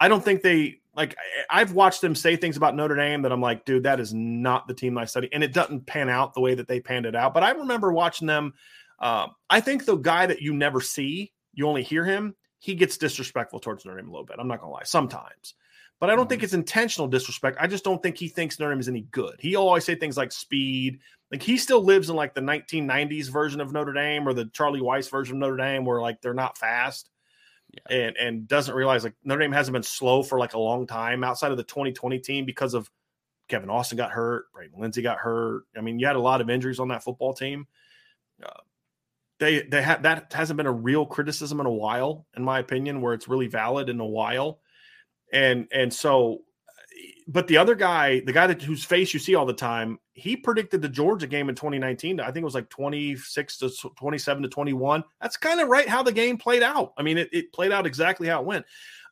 I don't think they like I've watched them say things about Notre Dame that I'm like, dude, that is not the team I study and it doesn't pan out the way that they panned it out. But I remember watching them um, I think the guy that you never see, you only hear him, he gets disrespectful towards Notre Dame a little bit. I'm not gonna lie, sometimes. But I don't mm-hmm. think it's intentional disrespect. I just don't think he thinks Notre Dame is any good. He always say things like speed. Like he still lives in like the 1990s version of Notre Dame or the Charlie Weis version of Notre Dame, where like they're not fast. Yeah. And and doesn't realize like Notre Dame hasn't been slow for like a long time outside of the 2020 team because of Kevin Austin got hurt, Braden Lenzy got hurt. I mean, you had a lot of injuries on that football team. Uh, they they have that hasn't been a real criticism in a while, in my opinion, where it's really valid in a while. And and so but the other guy, the guy that whose face you see all the time, he predicted the Georgia game in 2019. I think it was like 26 to 27 to 21. That's kind of right how the game played out. I mean, it, it, played out exactly how it went.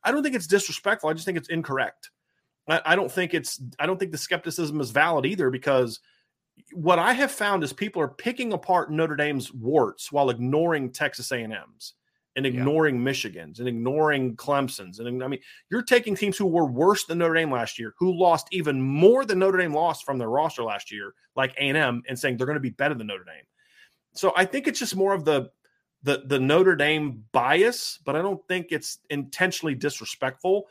I don't think it's disrespectful. I just think it's incorrect. I, I don't think it's. I don't think the skepticism is valid either because what I have found is people are picking apart Notre Dame's warts while ignoring Texas A&M's and ignoring yeah. Michigan's and ignoring Clemson's. And I mean, you're taking teams who were worse than Notre Dame last year, who lost even more than Notre Dame lost from their roster last year, like A&M, and saying they're going to be better than Notre Dame. So I think it's just more of the the the Notre Dame bias, but I don't think it's intentionally disrespectful.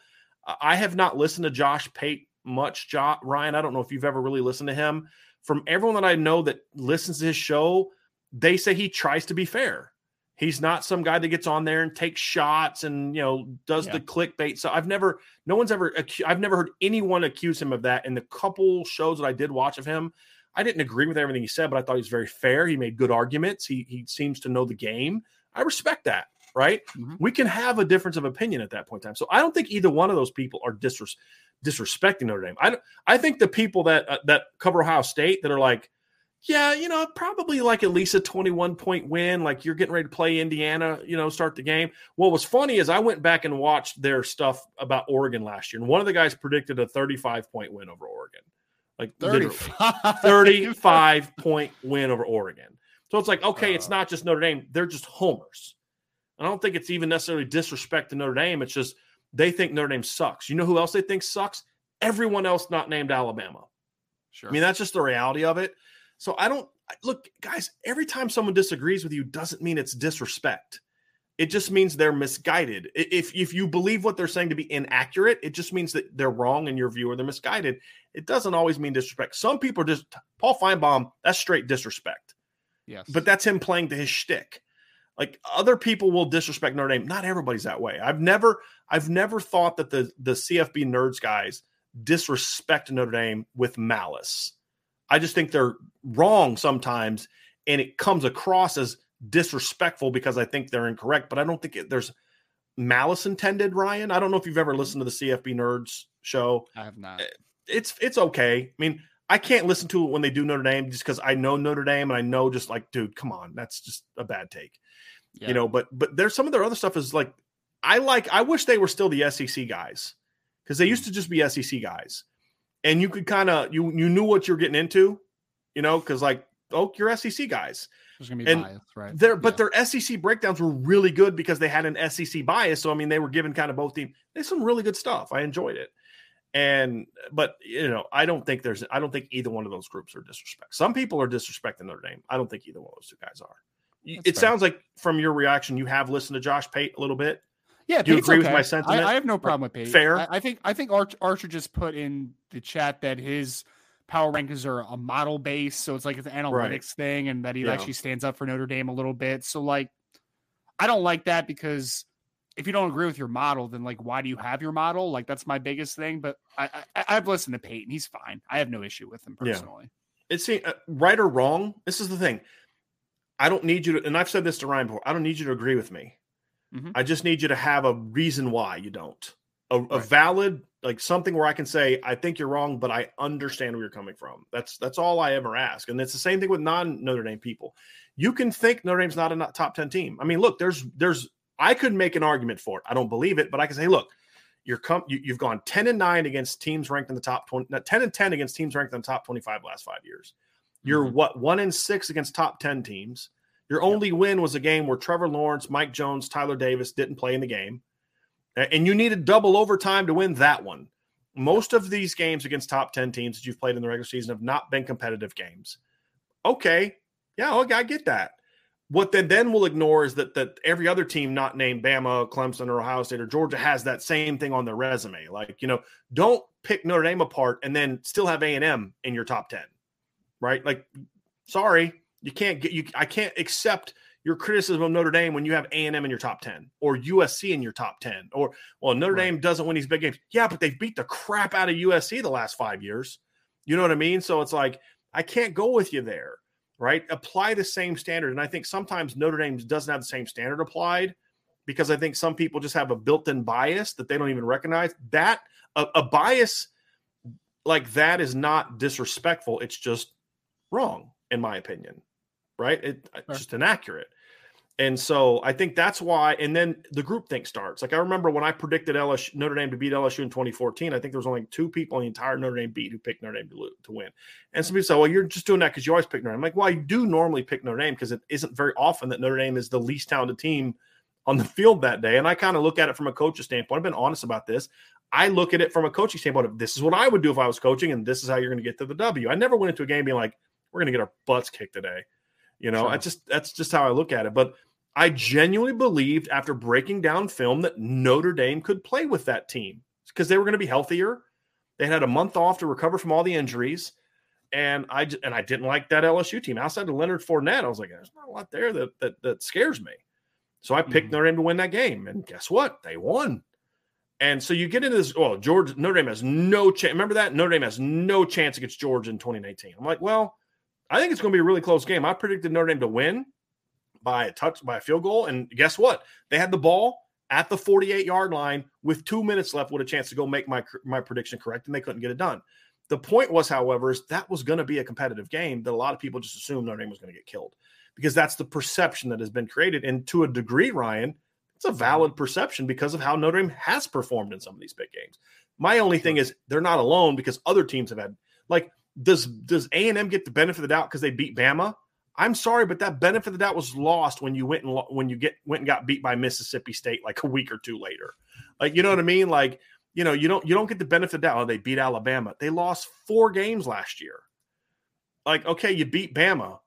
I have not listened to Josh Pate much, jo- Ryan. I don't know if you've ever really listened to him. From everyone that I know that listens to his show, they say he tries to be fair He's not some guy that gets on there and takes shots and you know does yeah. the clickbait. So I've never, no one's ever, I've never heard anyone accuse him of that. In the couple shows that I did watch of him, I didn't agree with everything he said, but I thought he was very fair. He made good arguments. He he seems to know the game. I respect that. Right? Mm-hmm. We can have a difference of opinion at that point in time. So I don't think either one of those people are disres- disrespecting Notre Dame. I I think the people that uh, that cover Ohio State that are like yeah, you know, probably like at least a 21 point win. Like you're getting ready to play Indiana, you know, start the game. What was funny is I went back and watched their stuff about Oregon last year, and one of the guys predicted a 35 point win over Oregon. Like 35, 35 point win over Oregon. So it's like, okay, uh, it's not just Notre Dame, they're just homers. I don't think it's even necessarily disrespect to Notre Dame. It's just they think Notre Dame sucks. You know who else they think sucks? Everyone else not named Alabama. Sure. I mean, that's just the reality of it. So I don't look, guys, every time someone disagrees with you doesn't mean it's disrespect. It just means they're misguided. If if you believe what they're saying to be inaccurate, it just means that they're wrong in your view or they're misguided. It doesn't always mean disrespect. Some people are just Paul Finebaum, that's straight disrespect. Yes. But that's him playing to his shtick. Like other people will disrespect Notre Dame. Not everybody's that way. I've never I've never thought that the the CFB nerds guys disrespect Notre Dame with malice. I just think they're wrong sometimes, and it comes across as disrespectful because I think they're incorrect. But I don't think it, there's malice intended. Ryan, I don't know if you've ever listened to the CFB Nerds show. I have not. Eh, it's it's okay. I mean, I can't listen to it when they do Notre Dame just because I know Notre Dame and I know just like, dude, come on, that's just a bad take. Yeah. You know, but but there's some of their other stuff is like I like I wish they were still the SEC guys because they used mm. to just be SEC guys and you could kind of you you knew what you're getting into, you know, because like oh, you're SEC guys. There's gonna be and bias, right? Their but yeah. their SEC breakdowns were really good because they had an SEC bias. So I mean, they were given kind of both teams. There's some really good stuff. I enjoyed it, and but you know, I don't think there's I don't think either one of those groups are disrespect. Some people are disrespecting Notre Dame. I don't think either one of those two guys are. That's it fair. sounds like from your reaction, you have listened to Josh Pate a little bit. Yeah, do you agree okay. with my sentiment? I, I have no problem with Pate. Fair. I, I, think I think Arch, Archer just put in the chat that his power rankings are a model base, so it's like it's an analytics right. thing, and that he yeah. actually stands up for Notre Dame a little bit. So like, I don't like that because if you don't agree with your model, then like, why do you have your model? Like, that's my biggest thing. But I, I have listened to Peyton; he's fine. I have no issue with him personally. Yeah. It's uh, right or wrong. This is the thing. I don't need you to, and I've said this to Ryan before. I don't need you to agree with me. Mm-hmm. I just need you to have a reason why you don't. A, right. a, valid like something where I can say I think you're wrong, but I understand where you're coming from. That's that's all I ever ask, and it's the same thing with non Notre Dame people. You can think Notre Dame's not a top ten team. I mean, look, there's there's I could make an argument for it. I don't believe it, but I can say, look, you're come you, have gone ten and nine against teams ranked in the top twenty, ten and ten against teams ranked in the top twenty five last five years. You're mm-hmm. what one and six against top ten teams. Your only yep. win was a game where Trevor Lawrence, Mike Jones, Tyler Davis didn't play in the game. And you needed double overtime to win that one. Most of these games against top 10 teams that you've played in the regular season have not been competitive games. Okay. Yeah, okay, I get that. What then then we'll ignore is that that every other team not named Bama, Clemson, or Ohio State or Georgia has that same thing on their resume. Like, you know, don't pick Notre Dame apart and then still have A&M in your top 10. Right? Like, sorry, you can't get you. I can't accept your criticism of Notre Dame when you have A and M in your top ten or USC in your top ten. Or well, Notre right. Dame doesn't win these big games. Yeah, but they've beat the crap out of USC the last five years. You know what I mean? So it's like I can't go with you there, right? Apply the same standard, and I think sometimes Notre Dame doesn't have the same standard applied because I think some people just have a built-in bias that they don't even recognize. That a, a bias like that is not disrespectful. It's just wrong, in my opinion. Right? It, uh, It's just inaccurate. And so I think that's why. And then the group think starts. Like I remember when I predicted LSU, Notre Dame to beat LSU in 2014. I think there was only two people in the entire Notre Dame beat who picked Notre Dame to, to win. And some people say, "Well, you're just doing that because you always pick Notre Dame." I'm like, well, I do normally pick Notre Dame because it isn't very often that Notre Dame is the least talented team on the field that day. And I kind of look at it from a coach's standpoint. I've been honest about this. I look at it from a coaching standpoint. This is what I would do if I was coaching, and this is how you're going to get to the W. I never went into a game being like, "We're going to get our butts kicked today." You know, sure. I just that's just how I look at it. But I genuinely believed after breaking down film that Notre Dame could play with that team because they were going to be healthier. They had a month off to recover from all the injuries, and I and I didn't like that LSU team outside of Leonard Fournette. I was like, there's not a lot there that that, that scares me. So I picked mm-hmm. Notre Dame to win that game, and guess what? They won. And so you get into this. Well, Georgia Notre Dame has no chance. Remember that Notre Dame has no chance against Georgia in 2019. I'm like, well, I think it's going to be a really close game. I predicted Notre Dame to win by a touch by a field goal. And guess what? They had the ball at the 48 yard line with two minutes left with a chance to go make my my prediction correct, and they couldn't get it done. The point was, however, is that was going to be a competitive game that a lot of people just assumed Notre Dame was going to get killed because that's the perception that has been created. And to a degree, Ryan, it's a valid perception because of how Notre Dame has performed in some of these big games. My only thing is they're not alone because other teams have had like does does A and M get the benefit of the doubt because they beat Bama? I'm sorry, but that benefit of that was lost when you went and when you get went and got beat by Mississippi State like a week or two later. Like you know what I mean? Like you know you don't you don't get the benefit of that. Oh, they beat Alabama. They lost four games last year. Like okay, you beat Bama,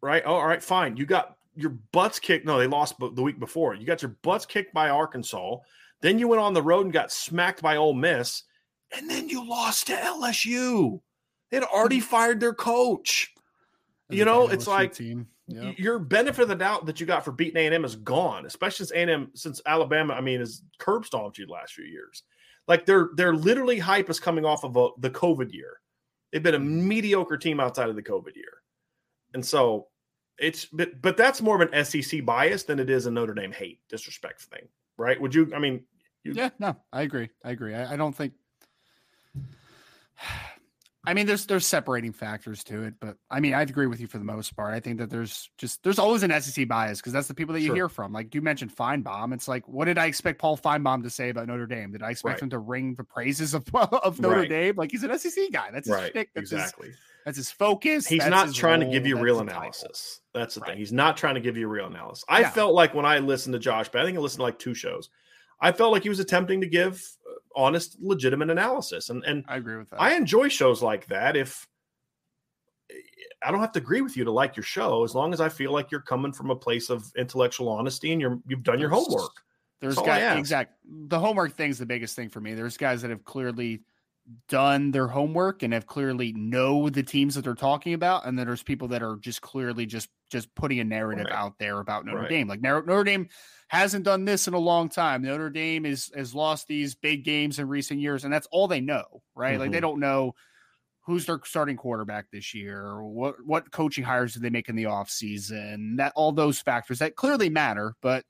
right? Oh, all right, fine. You got your butts kicked. No, they lost the week before. You got your butts kicked by Arkansas. Then you went on the road and got smacked by Ole Miss, and then you lost to LSU. They'd already fired their coach you know, it's like team. Yep. your benefit of the doubt that you got for beating A and M is gone, especially since A and M since Alabama. I mean, is curb stomped you the last few years. Like their their literally hype is coming off of a, the COVID year. They've been a mm-hmm. mediocre team outside of the COVID year, and so it's but but that's more of an SEC bias than it is a Notre Dame hate disrespect thing, right? Would you? I mean, you, yeah, no, I agree. I agree. I, I don't think. I mean, there's there's separating factors to it, but I mean, I agree with you for the most part. I think that there's just there's always an SEC bias because that's the people that you sure. hear from. Like you mentioned Finebaum, it's like, what did I expect Paul Finebaum to say about Notre Dame? Did I expect right. him to ring the praises of of Notre right. Dame? Like he's an SEC guy. That's right. His that's exactly. His, that's his focus. He's that's not trying role, to give you real analysis. That's the right. thing. He's not trying to give you real analysis. I yeah. felt like when I listened to Josh, but I think I listened to like two shows. I felt like he was attempting to give uh, honest, legitimate analysis, and and I agree with that. I enjoy shows like that. If I don't have to agree with you to like your show as long as I feel like you're coming from a place of intellectual honesty and you're you've done your homework. There's guys exact the homework thing is the biggest thing for me. There's guys that have clearly done their homework and have clearly know the teams that they're talking about, and then there's people that are just clearly just just putting a narrative right. out there about Notre right. Dame. Like Notre Dame hasn't done this in a long time. Notre Dame is has lost these big games in recent years, and that's all they know, right? Mm-hmm. Like they mm-hmm. don't know who's their starting quarterback this year what what coaching hires did they make in the offseason that all those factors that clearly matter but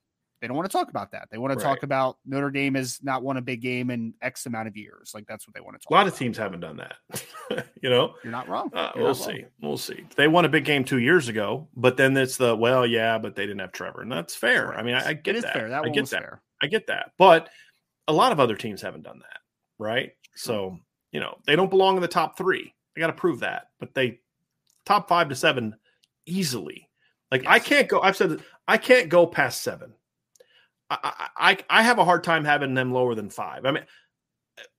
they don't want to talk about that they want to right. talk about notre dame has not won a big game in x amount of years like that's what they want to talk a lot about. of teams haven't done that you know you're not wrong uh, you're we'll not see wrong. we'll see they won a big game two years ago but then it's the well yeah but they didn't have trevor and that's fair i mean i, I get that fair. that i get that fair. i get that but a lot of other teams haven't done that right so you know, they don't belong in the top three. They got to prove that, but they top five to seven easily. Like yes. I can't go. I've said I can't go past seven. I, I have a hard time having them lower than five. I mean,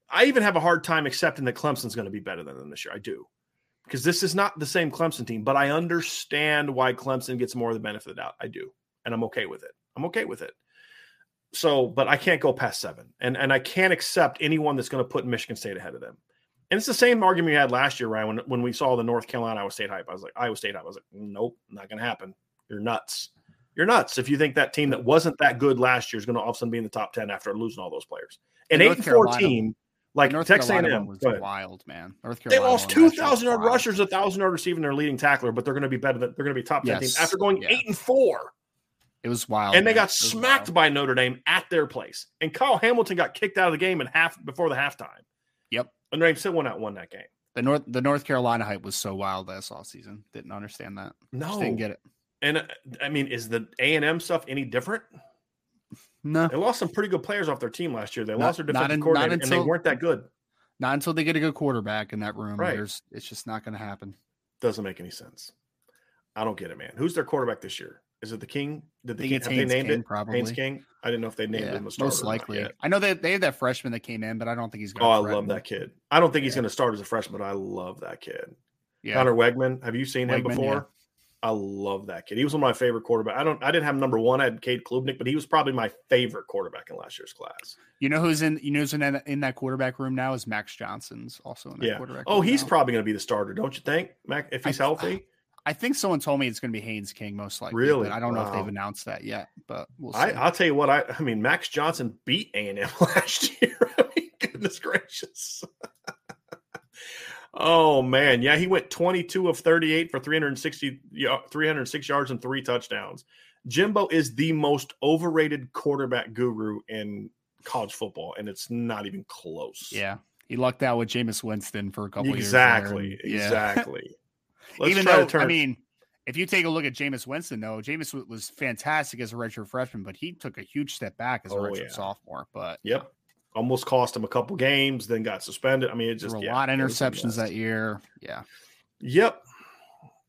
I even have a hard time accepting that Clemson's going to be better than them this year. I do because this is not the same Clemson team, but I understand why Clemson gets more of the benefit of the doubt. I do, and I'm okay with it. I'm okay with it so, but I can't go past seven, and and I can't accept anyone that's going to put Michigan State ahead of them. And it's the same argument we had last year, Ryan, when when we saw the North Carolina Iowa State hype. I was like, Iowa State hype. I was like, nope, not going to happen. You're nuts. You're nuts if you think that team that wasn't that good last year is going to all of a sudden be in the top ten after losing all those players. An eight and four team like North Texas A&M was wild, man. North Carolina they lost two thousand yard rushers, a thousand yard receiving their leading tackler, but they're going to be better than they're going to be top ten yes. team after going yeah. eight and four. It was wild. And man. they got smacked wild. by Notre Dame at their place. And Kyle Hamilton got kicked out of the game in half before the halftime. Yep. Notre Dame still went out won that game. The North the North Carolina hype was so wild last off season. Didn't understand that. No, Just didn't get it. And uh, I mean, is the A and M stuff any different? No, They lost some pretty good players off their team last year. They Not- lost their defensive in- coordinator, and they weren't that good. not until they get a good quarterback in that room. Right. There's it's just not going to happen. Doesn't make any sense. I don't get it, man. Who's their quarterback this year? Is it the King? Did the King, have they named King, it? probably. Haynes King. I didn't know if they named Yeah, him a starter. most likely. I know that they had that freshman that came in, but I don't think he's going. To start. Oh, I love that kid. I don't think he's going to start as a freshman, but I love that kid. Yeah, Conner Weigman. Have you seen him Weigman, before? I love that kid. He was one of my favorite quarterback. I don't. I didn't have number one. I had Cade Klubnik, but he was probably my favorite quarterback in last year's class. You know who's in? You know who's in, that- in that quarterback room now is Max Johnson's also in that Yeah. quarterback. Oh, he's now. probably going to be the starter, don't you think, Mac? If he's I- healthy, I think someone told me it's going to be Haynes King most likely. Really? but I don't know if they've announced that yet. But we'll see. I, I'll tell you what. I, I mean, Max Johnson beat A and M last year. I mean, goodness gracious. oh man, yeah, he went 22 of 38 for 360, 306 yards and three touchdowns. Jimbo is the most overrated quarterback guru in college football, and it's not even close. yeah, he lucked out with Jameis Winston for a couple exactly, years. there, and- yeah. exactly. Let's Even though turn. I mean, if you take a look at Jameis Winston, though, Jameis was fantastic as a redshirt freshman, but he took a huge step back as a Oh, redshirt yeah. sophomore. But yep, almost cost him a couple games, then got suspended. I mean, it just a yeah, lot of it was a interceptions that year. Yeah, Yep.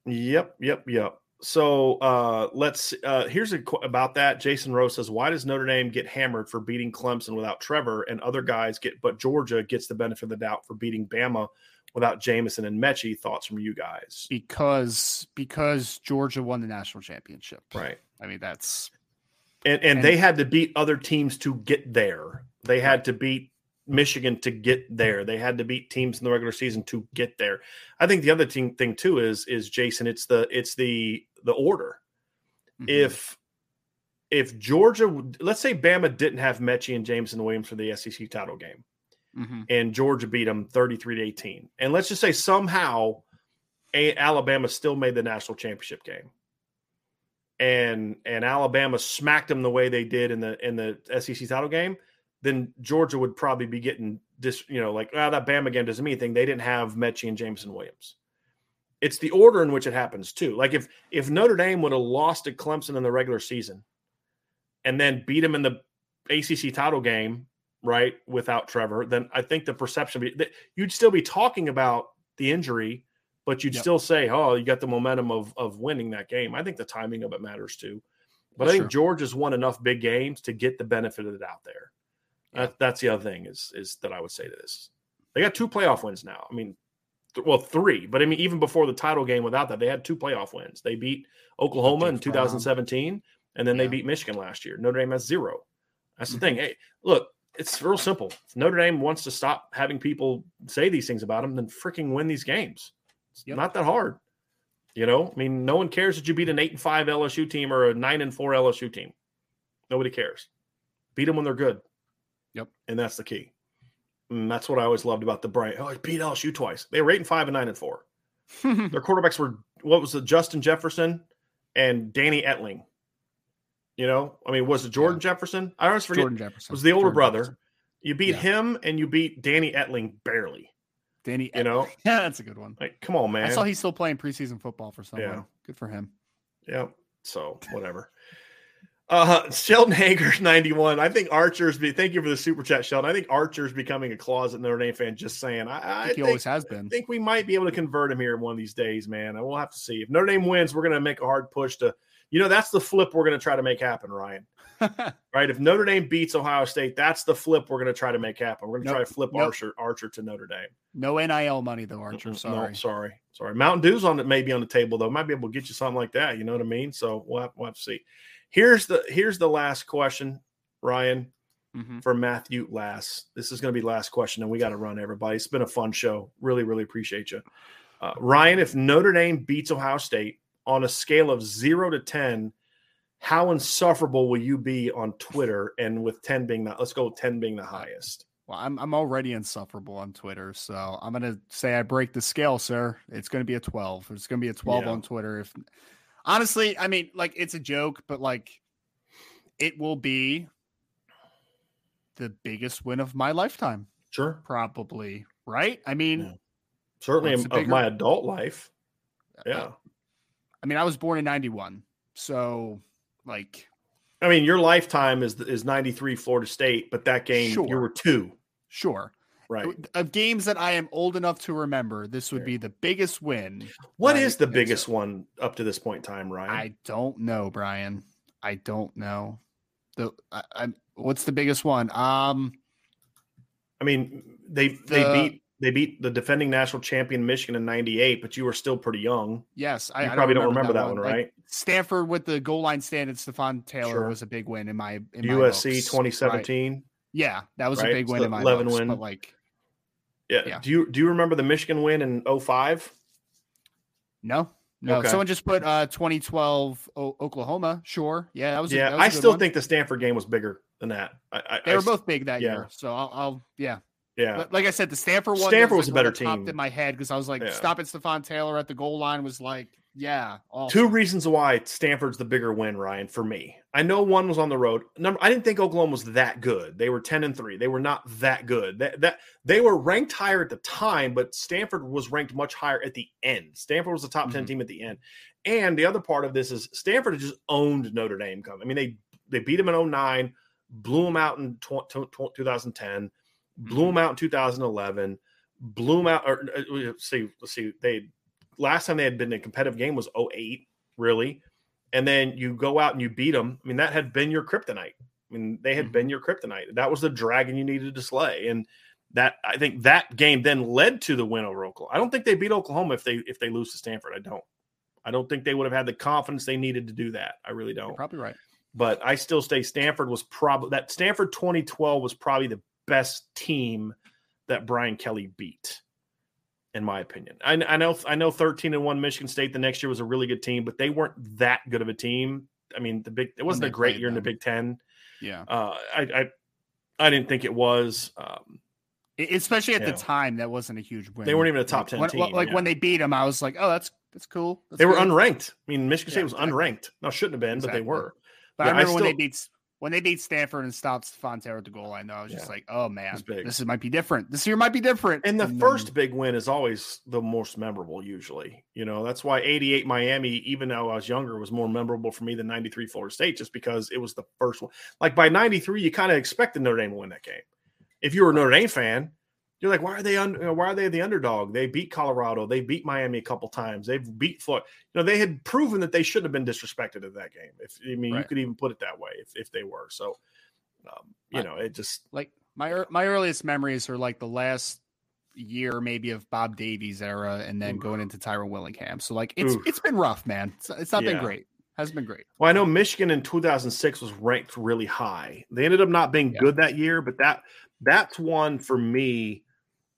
Yep. Yep. Yep. So uh, let's. Uh, here's a qu- about that. Jason Rose says, "Why does Notre Dame get hammered for beating Clemson without Trevor, and other guys get, but Georgia gets the benefit of the doubt for beating Bama without Jameson and Metchie?" Thoughts from you guys? because because Georgia won the national championship. Right. I mean, that's And and And- they had to beat other teams to get there. They had to beat Michigan to get there. They had to beat teams in the regular season to get there. I think the other thing, thing too is is Jason. It's the it's the the order. mhm. if if Georgia, let's say Bama didn't have Metchie and Jameson Williams for the SEC title game, Mhm. and Georgia beat them thirty three to eighteen, and let's just say somehow a, Alabama still made the national championship game, and and Alabama smacked them the way they did in the in the SEC title game, then Georgia would probably be getting this, you know, like ah, that Bama game doesn't mean anything. They didn't have Metchie and Jameson Williams. It's the order in which it happens too. Like if if Notre Dame would have lost to Clemson in the regular season, and then beat them in the ACC title game, right, without Trevor, then I think the perception be, that you'd still be talking about the injury, but you'd Yep. still say, "Oh, you got the momentum of of winning that game." I think the timing of it matters too. But That's I think true. Georgia's won enough big games to get the benefit of it out there. Yeah. That, that's the other thing is is that I would say to this. They got two playoff wins now. I mean, th- well, three, but I mean, even before the title game, without that, they had two playoff wins. They beat Oklahoma in Dick Brown. 2017, and then they beat Michigan last year. Notre Dame has zero. That's the Mhm. thing. Hey, look, it's real simple. If Notre Dame wants to stop having people say these things about them, then freaking win these games. It's Yep. not that hard. You know, I mean, no one cares that you beat an eight and five LSU team or a nine and four LSU team. Nobody cares. Beat them when they're good. Yep. And that's the key. And that's what I always loved about the Brian. Oh, he beat LSU twice. They were eight and five and nine and four. Their quarterbacks were what was it? Justin Jefferson and Danny Etling. You know, I mean, was it Jordan Jefferson? I always forget. Jordan Jefferson was the older Jordan brother. Jefferson. You beat Yeah. him and you beat Danny Etling barely. Danny. You know, yeah, that's a good one. like come on, man. I saw he's still playing preseason football for someone. Yeah. Good for him. Yeah. So whatever. Uh Sheldon Hager's 91. I think Archer's be thank you for the super chat, Sheldon. I think Archer's becoming a closet Notre Dame fan, just saying. I, I I think he always has been. I think we might be able to convert him here one of these days, man. And we'll have to see. If Notre Dame wins, we're gonna make a hard push to you know, that's the flip we're gonna try to make happen, Ryan. Right? If Notre Dame beats Ohio State, that's the flip we're gonna try to make happen. We're gonna Nope. try to flip Nope. Archer Archer to Notre Dame. no NIL money though, Archer. Sorry. No, sorry, sorry. Mountain Dew's on it, maybe on the table though. Might be able to get you something like that. You know what I mean? So we'll have, we'll have to see. Here's the here's the last question, Ryan, Mhm. from Matthew Lass. This is going to be the last question, and we got to run everybody. It's been a fun show. Really, really appreciate you, uh, Ryan. If Notre Dame beats Ohio State on a scale of zero to ten, how insufferable will you be on Twitter? And with ten being the let's go with ten being the highest. Well, I'm I'm already insufferable on Twitter, so I'm gonna say I break the scale, sir. It's gonna be a 12. It's gonna be a 12 Yeah. on Twitter. If honestly, I mean, like it's a joke, but like it will be the biggest win of my lifetime, Sure. probably. right? I mean, yeah. certainly of bigger... my adult life. Uh, yeah. I mean, I was born in 91. So, like, I mean, your lifetime is is 93 Florida State, but that game, sure. you were two. Sure. Right. Of games that I am old enough to remember, this would be the biggest win. What is the biggest so. one up to this point in time, Ryan? I don't know, Brian. I don't know. The I, I, what's the biggest one? Um I mean, they the, they beat they beat the defending national champion Michigan in '98, but you were still pretty young. Yes, I, probably don't remember, that, that, one, right? Like Stanford with the goal line stand and Stepfan Taylor sure. was a big win in my in USC my 2017. Right. Yeah, that was right? a big win so in my 11 books, win. But like, yeah. yeah. Do you do you remember the Michigan win in 05? No, no. Okay. Someone just put uh 2012 o- Oklahoma. Sure. Yeah, that was. Yeah, that was I still one. think the Stanford game was bigger than that. I, I, they were both big that yeah. year. So I'll, I'll yeah. Yeah. But like I said, the Stanford one. Stanford was, was like a better team. in my head because I was like, yeah. stopping Stepfan Taylor at the goal line was like, yeah. Awesome. Two reasons why Stanford's the bigger win, Ryan, for me. I know one was on the road. Number, I didn't think Oklahoma was that good. They were ten and three. They were not that good. That, that they were ranked higher at the time, but Stanford was ranked much higher at the end. Stanford was the top mm-hmm. ten team at the end. And the other part of this is Stanford just owned Notre Dame. Come, I mean they they beat them in 09, blew them out in 2010 blew them out in 2011, blew them out. Or uh, let's see, let's see. They last time they had been in a competitive game was 08, really. And then you go out and you beat them. I mean, that had been your kryptonite. I mean, they had mm-hmm. been your kryptonite. That was the dragon you needed to slay. And that I think that game then led to the win over Oklahoma. I don't think they beat Oklahoma if they if they lose to Stanford. I don't. I don't think they would have had the confidence they needed to do that. I really don't. You're probably right. But I still say Stanford was probably that Stanford 2012 was probably the best team that Brian Kelly beat, in my opinion. I, I know I know 13 and one Michigan State the next year was a really good team, but they weren't that good of a team. I mean, the big it wasn't a great year them. in the Big Ten. Yeah, uh, I, I I didn't think it was. Um, Especially at the know. time, that wasn't a huge win. They weren't even a top ten when, team. Like yeah. when they beat them, I was like, "Oh, that's that's cool." That's they were unranked. I mean, Michigan State yeah, was exactly. unranked. No, shouldn't have been, exactly. but they were. But yeah, I remember I still, when they beat when they beat Stanford and stopped Fonterra at the goal line, though, I was yeah. just like, oh man, this is, might be different. This year might be different. And the and first then... big win is always the most memorable, usually. You know, that's why 88 Miami, even though I was younger, was more memorable for me than 93 Florida State, just because it was the first one. Like by 93, you kind of expected Notre Dame to win that game. If you were a Notre Dame fan, you're like, why are they un- why are they the underdog? They beat Colorado, they beat Miami a couple times, they've beat Florida. You know, they had proven that they shouldn't have been disrespected at that game. If I mean, right. you could even put it that way, if, if they were. So, um, you I, know, it just like my my earliest memories are like the last year maybe of Bob Davie's era, and then oof. going into Tyrone Willingham. So like it's oof. it's been rough, man. It's, it's not yeah. been great. Has been great. Well, I know Michigan in 2006 was ranked really high. They ended up not being yeah. good that year, but that that's one for me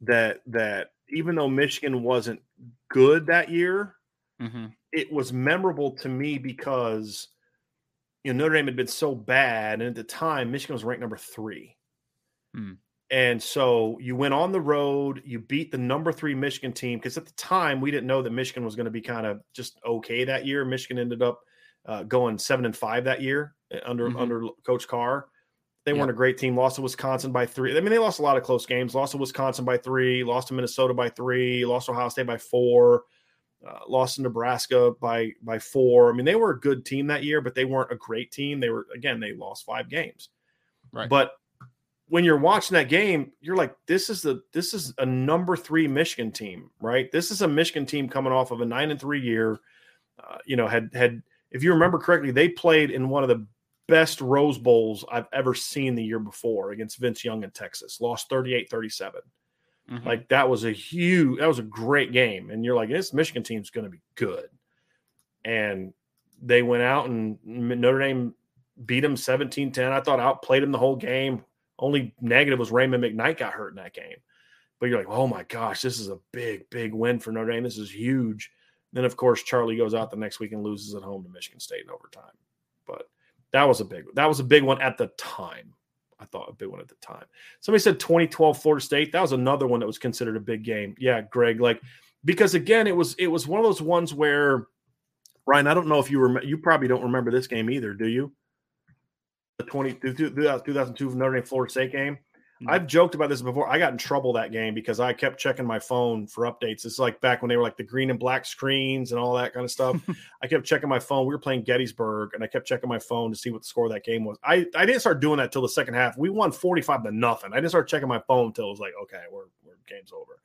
that that even though Michigan wasn't good that year, mm-hmm. it was memorable to me because you know Notre Dame had been so bad, and at the time Michigan was ranked number three. Mm. And so you went on the road, you beat the number three Michigan team because at the time we didn't know that Michigan was going to be kind of just okay that year. Michigan ended up uh, going seven and five that year uh, under mm-hmm. under Coach Carr. They weren't a great team. Lost to Wisconsin by three. I mean, they lost a lot of close games. Lost to Wisconsin by three. Lost to Minnesota by three. Lost to Ohio State by four. Uh, lost to Nebraska by by four. I mean, they were a good team that year, but they weren't a great team. They were again, they lost five games. Right. But when you're watching that game, you're like, this is the this is a number three Michigan team, right? This is a Michigan team coming off of a nine and three year. Uh, you know, had had if you remember correctly, they played in one of the best Rose Bowls I've ever seen the year before against Vince Young in Texas. Lost 38 37. Mm-hmm. Like that was a huge, that was a great game. And you're like, this Michigan team's going to be good. And they went out and Notre Dame beat them 17 10. I thought outplayed them the whole game. Only negative was Rhema McKnight got hurt in that game. But you're like, oh my gosh, this is a big, big win for Notre Dame. This is huge. Then, of course, Charlie goes out the next week and loses at home to Michigan State in overtime. But that was a big that was a big one at the time. I thought a big one at the time. Somebody said 2012 Florida State. That was another one that was considered a big game. Yeah, Greg, like because again, it was it was one of those ones where Ryan, I don't know if you remember you probably don't remember this game either, do you? The 20 2002 uh, Notre Dame Florida State game. I've joked about this before. I got in trouble that game because I kept checking my phone for updates. It's like back when they were like the green and black screens and all that kind of stuff. I kept checking my phone. We were playing Gettysburg, and I kept checking my phone to see what the score of that game was. I, I didn't start doing that till the second half. We won 45 to nothing. I didn't start checking my phone until it was like, okay, we're, we're game's over.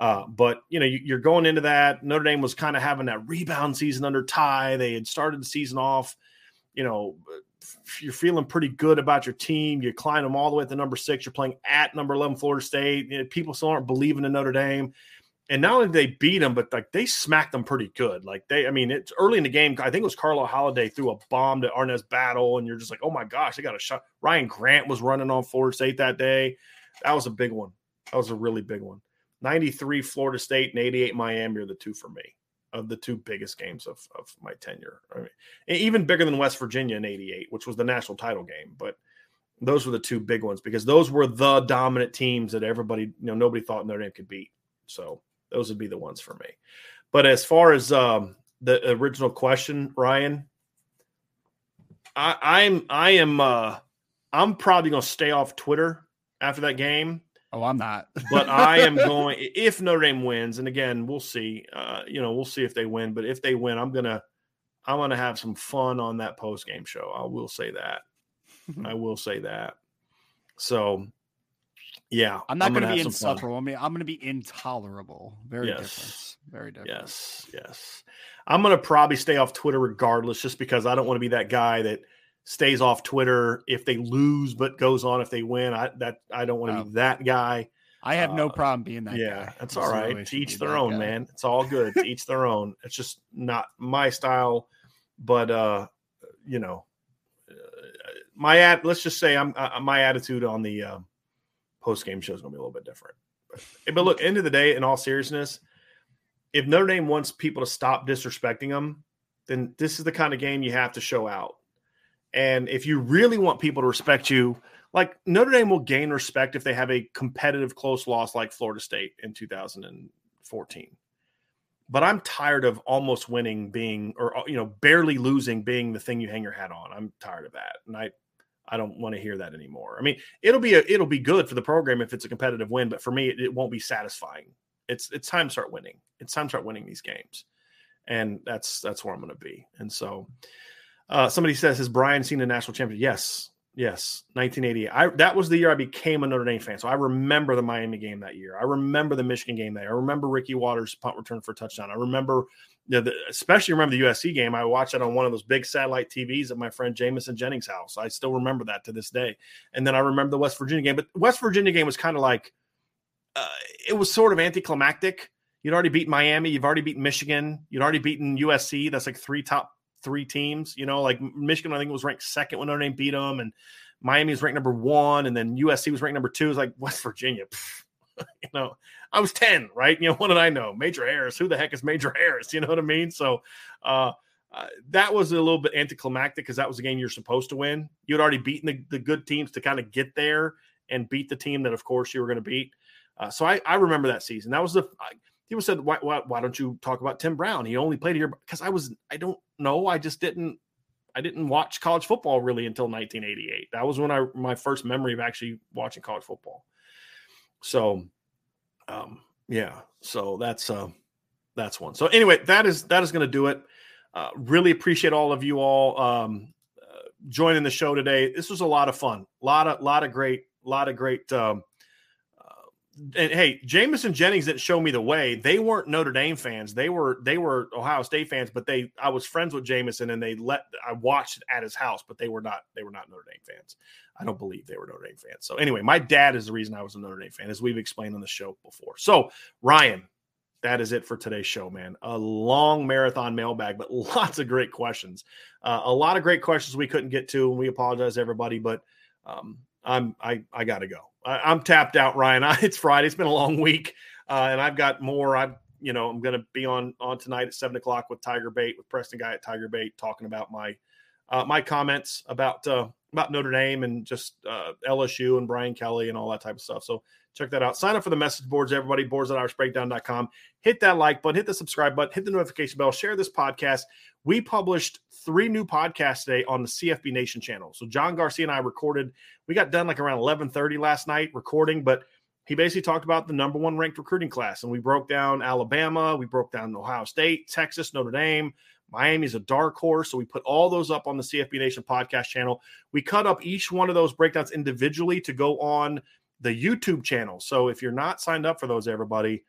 Uh, but you know, you, are going into that. Notre Dame was kind of having that rebound season under Ty. They had started the season off, you know, you're feeling pretty good about your team. You climb them all the way to number six. You're playing at number 11 Florida State. You know, people still aren't believing in Notre Dame. And not only did they beat them, but like they smacked them pretty good. Like they, I mean, it's early in the game. I think it was Carlyle Holiday threw a bomb to Arnaz Battle, and you're just like, oh my gosh, they got a shot. Ryan Grant was running on Florida State that day. That was a big one. That was a really big one. 93 Florida State and 88 Miami are the two for me of the two biggest games of, of my tenure. I mean, even bigger than West Virginia in 88, which was the national title game. But those were the two big ones because those were the dominant teams that everybody, you know, nobody thought Notre Dame could beat. So those would be the ones for me. But as far as um, the original question, Ryan, I, I'm I am uh, I'm probably gonna stay off Twitter after that game Oh, I'm not. but I am going if Notre Dame wins, and again, we'll see. Uh, you know, we'll see if they win. But if they win, I'm gonna I'm gonna have some fun on that post game show. I will say that. I will say that. So, yeah, I'm not I'm gonna, gonna be insufferable. I mean, I'm gonna be intolerable. Very yes. different. Very different. Yes, yes. I'm gonna probably stay off Twitter regardless, just because I don't want to be that guy that stays off Twitter if they lose, but goes on if they win. I that I don't want to be that guy. I have no uh, problem being that. Yeah, guy. that's all right. To each their own, guy. man. It's all good. to each their own. It's just not my style, but uh, you know, uh, my ad. Let's just say I'm uh, my attitude on the uh, um, post game show is going to be a little bit different. But, but look, end of the day, in all seriousness, if Notre Dame wants people to stop disrespecting them, then this is the kind of game you have to show out. And if you really want people to respect you, like Notre Dame will gain respect if they have a competitive close loss like Florida State in 2014. But I'm tired of almost winning being or you know barely losing being the thing you hang your hat on. I'm tired of that. And I I don't want to hear that anymore. I mean, it'll be a, it'll be good for the program if it's a competitive win, but for me it, it won't be satisfying. It's it's time to start winning. It's time to start winning these games. And that's that's where I'm going to be. And so uh, somebody says, "Has Brian seen the national champion?" Yes, yes, 1988. I that was the year I became a Notre Dame fan, so I remember the Miami game that year. I remember the Michigan game there. I remember Ricky Watters' punt return for a touchdown. I remember, know, the, especially remember the USC game. I watched it on one of those big satellite TVs at my friend Jamison Jennings' house. I still remember that to this day. And then I remember the West Virginia game, but West Virginia game was kind of like uh, it was sort of anticlimactic. You'd already beaten Miami. You've already beaten Michigan. You'd already beaten USC. That's like three top three teams. You know, like Michigan, I think was ranked second when Notre Dame beat them, and Miami was ranked number one, and then USC was ranked number two. It's like West Virginia. you know, I was 10, right? You know, what did I know? Major Harris. Who the heck is Major Harris? You know what I mean? So uh, uh, that was a little bit anticlimactic because that was a game you're supposed to win. You had already beaten the, the good teams to kind of get there and beat the team that, of course, you were going to beat. Uh, so I, I remember that season. That was the people said, why, why, why don't you talk about Tim Brown? He only played here because I was, I don't know. I just didn't, I didn't watch college football really until 1988. That was when I, my first memory of actually watching college football. So, um, yeah, so that's, uh, that's one. So anyway, that is, that is going to do it. Uh, really appreciate all of you all, um, uh, joining the show today. This was a lot of fun. A lot of, lot of great, lot of great, um, and hey, Jamison Jennings didn't show me the way. They weren't Notre Dame fans. They were they were Ohio State fans, but they I was friends with Jamison and they let I watched at his house, but they were not they were not Notre Dame fans. I don't believe they were Notre Dame fans. So anyway, my dad is the reason I was a Notre Dame fan, as we've explained on the show before. So Ryan, that is it for today's show, man. A long marathon mailbag, but lots of great questions. Uh, a lot of great questions we couldn't get to, and we apologize everybody, but um, I'm I I got to go. I, am tapped out, Ryan. I, it's Friday. It's been a long week, uh, and I've got more. I'm you know I'm going to be on on tonight at seven o'clock with Tiger Bait with Preston Guy at Tiger Bait talking about my uh, my comments about uh, about Notre Dame and just uh, LSU and Brian Kelly and all that type of stuff. So Check that out. Sign up for the message boards, everybody, boards at irishbreakdown.com. Hit that like button, hit the subscribe button, hit the notification bell, share this podcast. We published three new podcasts today on the CFB Nation channel. So John Garcia and I recorded, we got done like around 11:30 last night recording, but he basically talked about the number one ranked recruiting class. And we broke down Alabama, we broke down Ohio State, Texas, Notre Dame, Miami's a dark horse. So we put all those up on the CFB Nation podcast channel. We cut up each one of those breakdowns individually to go on the YouTube channel. So if you're not signed up for those, everybody,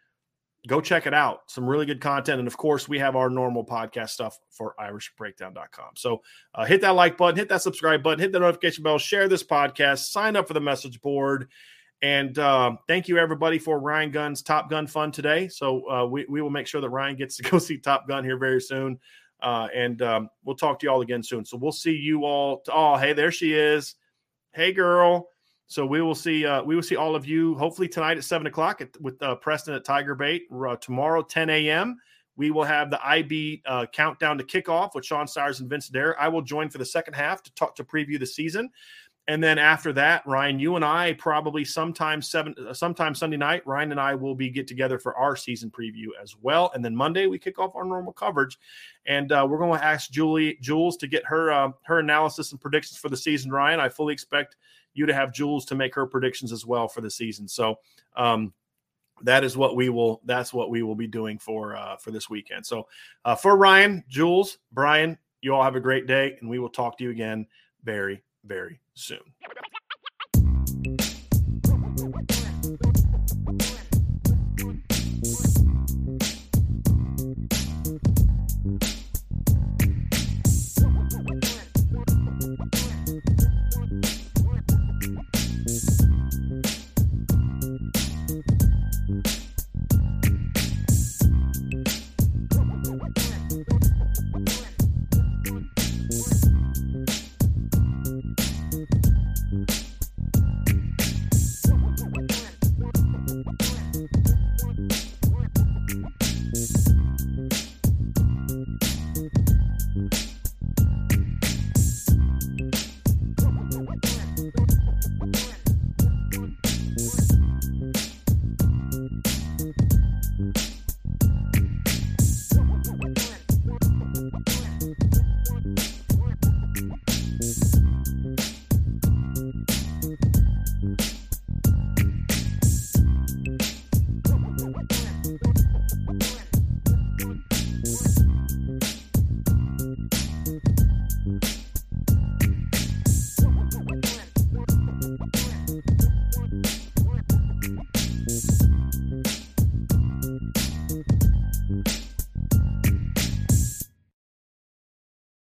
go check it out. Some really good content. And of course, we have our normal podcast stuff for irishbreakdown.com. So uh, hit that like button, hit that subscribe button, hit the notification bell, share this podcast, sign up for the message board. And uh, thank you, everybody, for Ryan Gunn's Top Gun fun today. So uh, we, we will make sure that Ryan gets to go see Top Gun here very soon. Uh, and um, we'll talk to you all again soon. So we'll see you all. To, oh, hey, there she is. Hey, girl. So we will see. Uh, we will see all of you hopefully tonight at seven o'clock at, with uh, Preston at Tiger Bait. Uh, tomorrow, ten a.m. We will have the IB uh, countdown to kickoff with Sean Stires and Vince Dare. I will join for the second half to talk to preview the season. And then after that, Ryan, you and I probably sometime seven, uh, sometime Sunday night, Ryan and I will be get together for our season preview as well. And then Monday we kick off our normal coverage, and uh, we're going to ask Julie Jules to get her uh, her analysis and predictions for the season. Ryan, I fully expect you to have Jules to make her predictions as well for the season. So. Um, that is what we will that's what we will be doing for uh, for this weekend so uh, for ryan jules brian you all have a great day and we will talk to you again very very soon.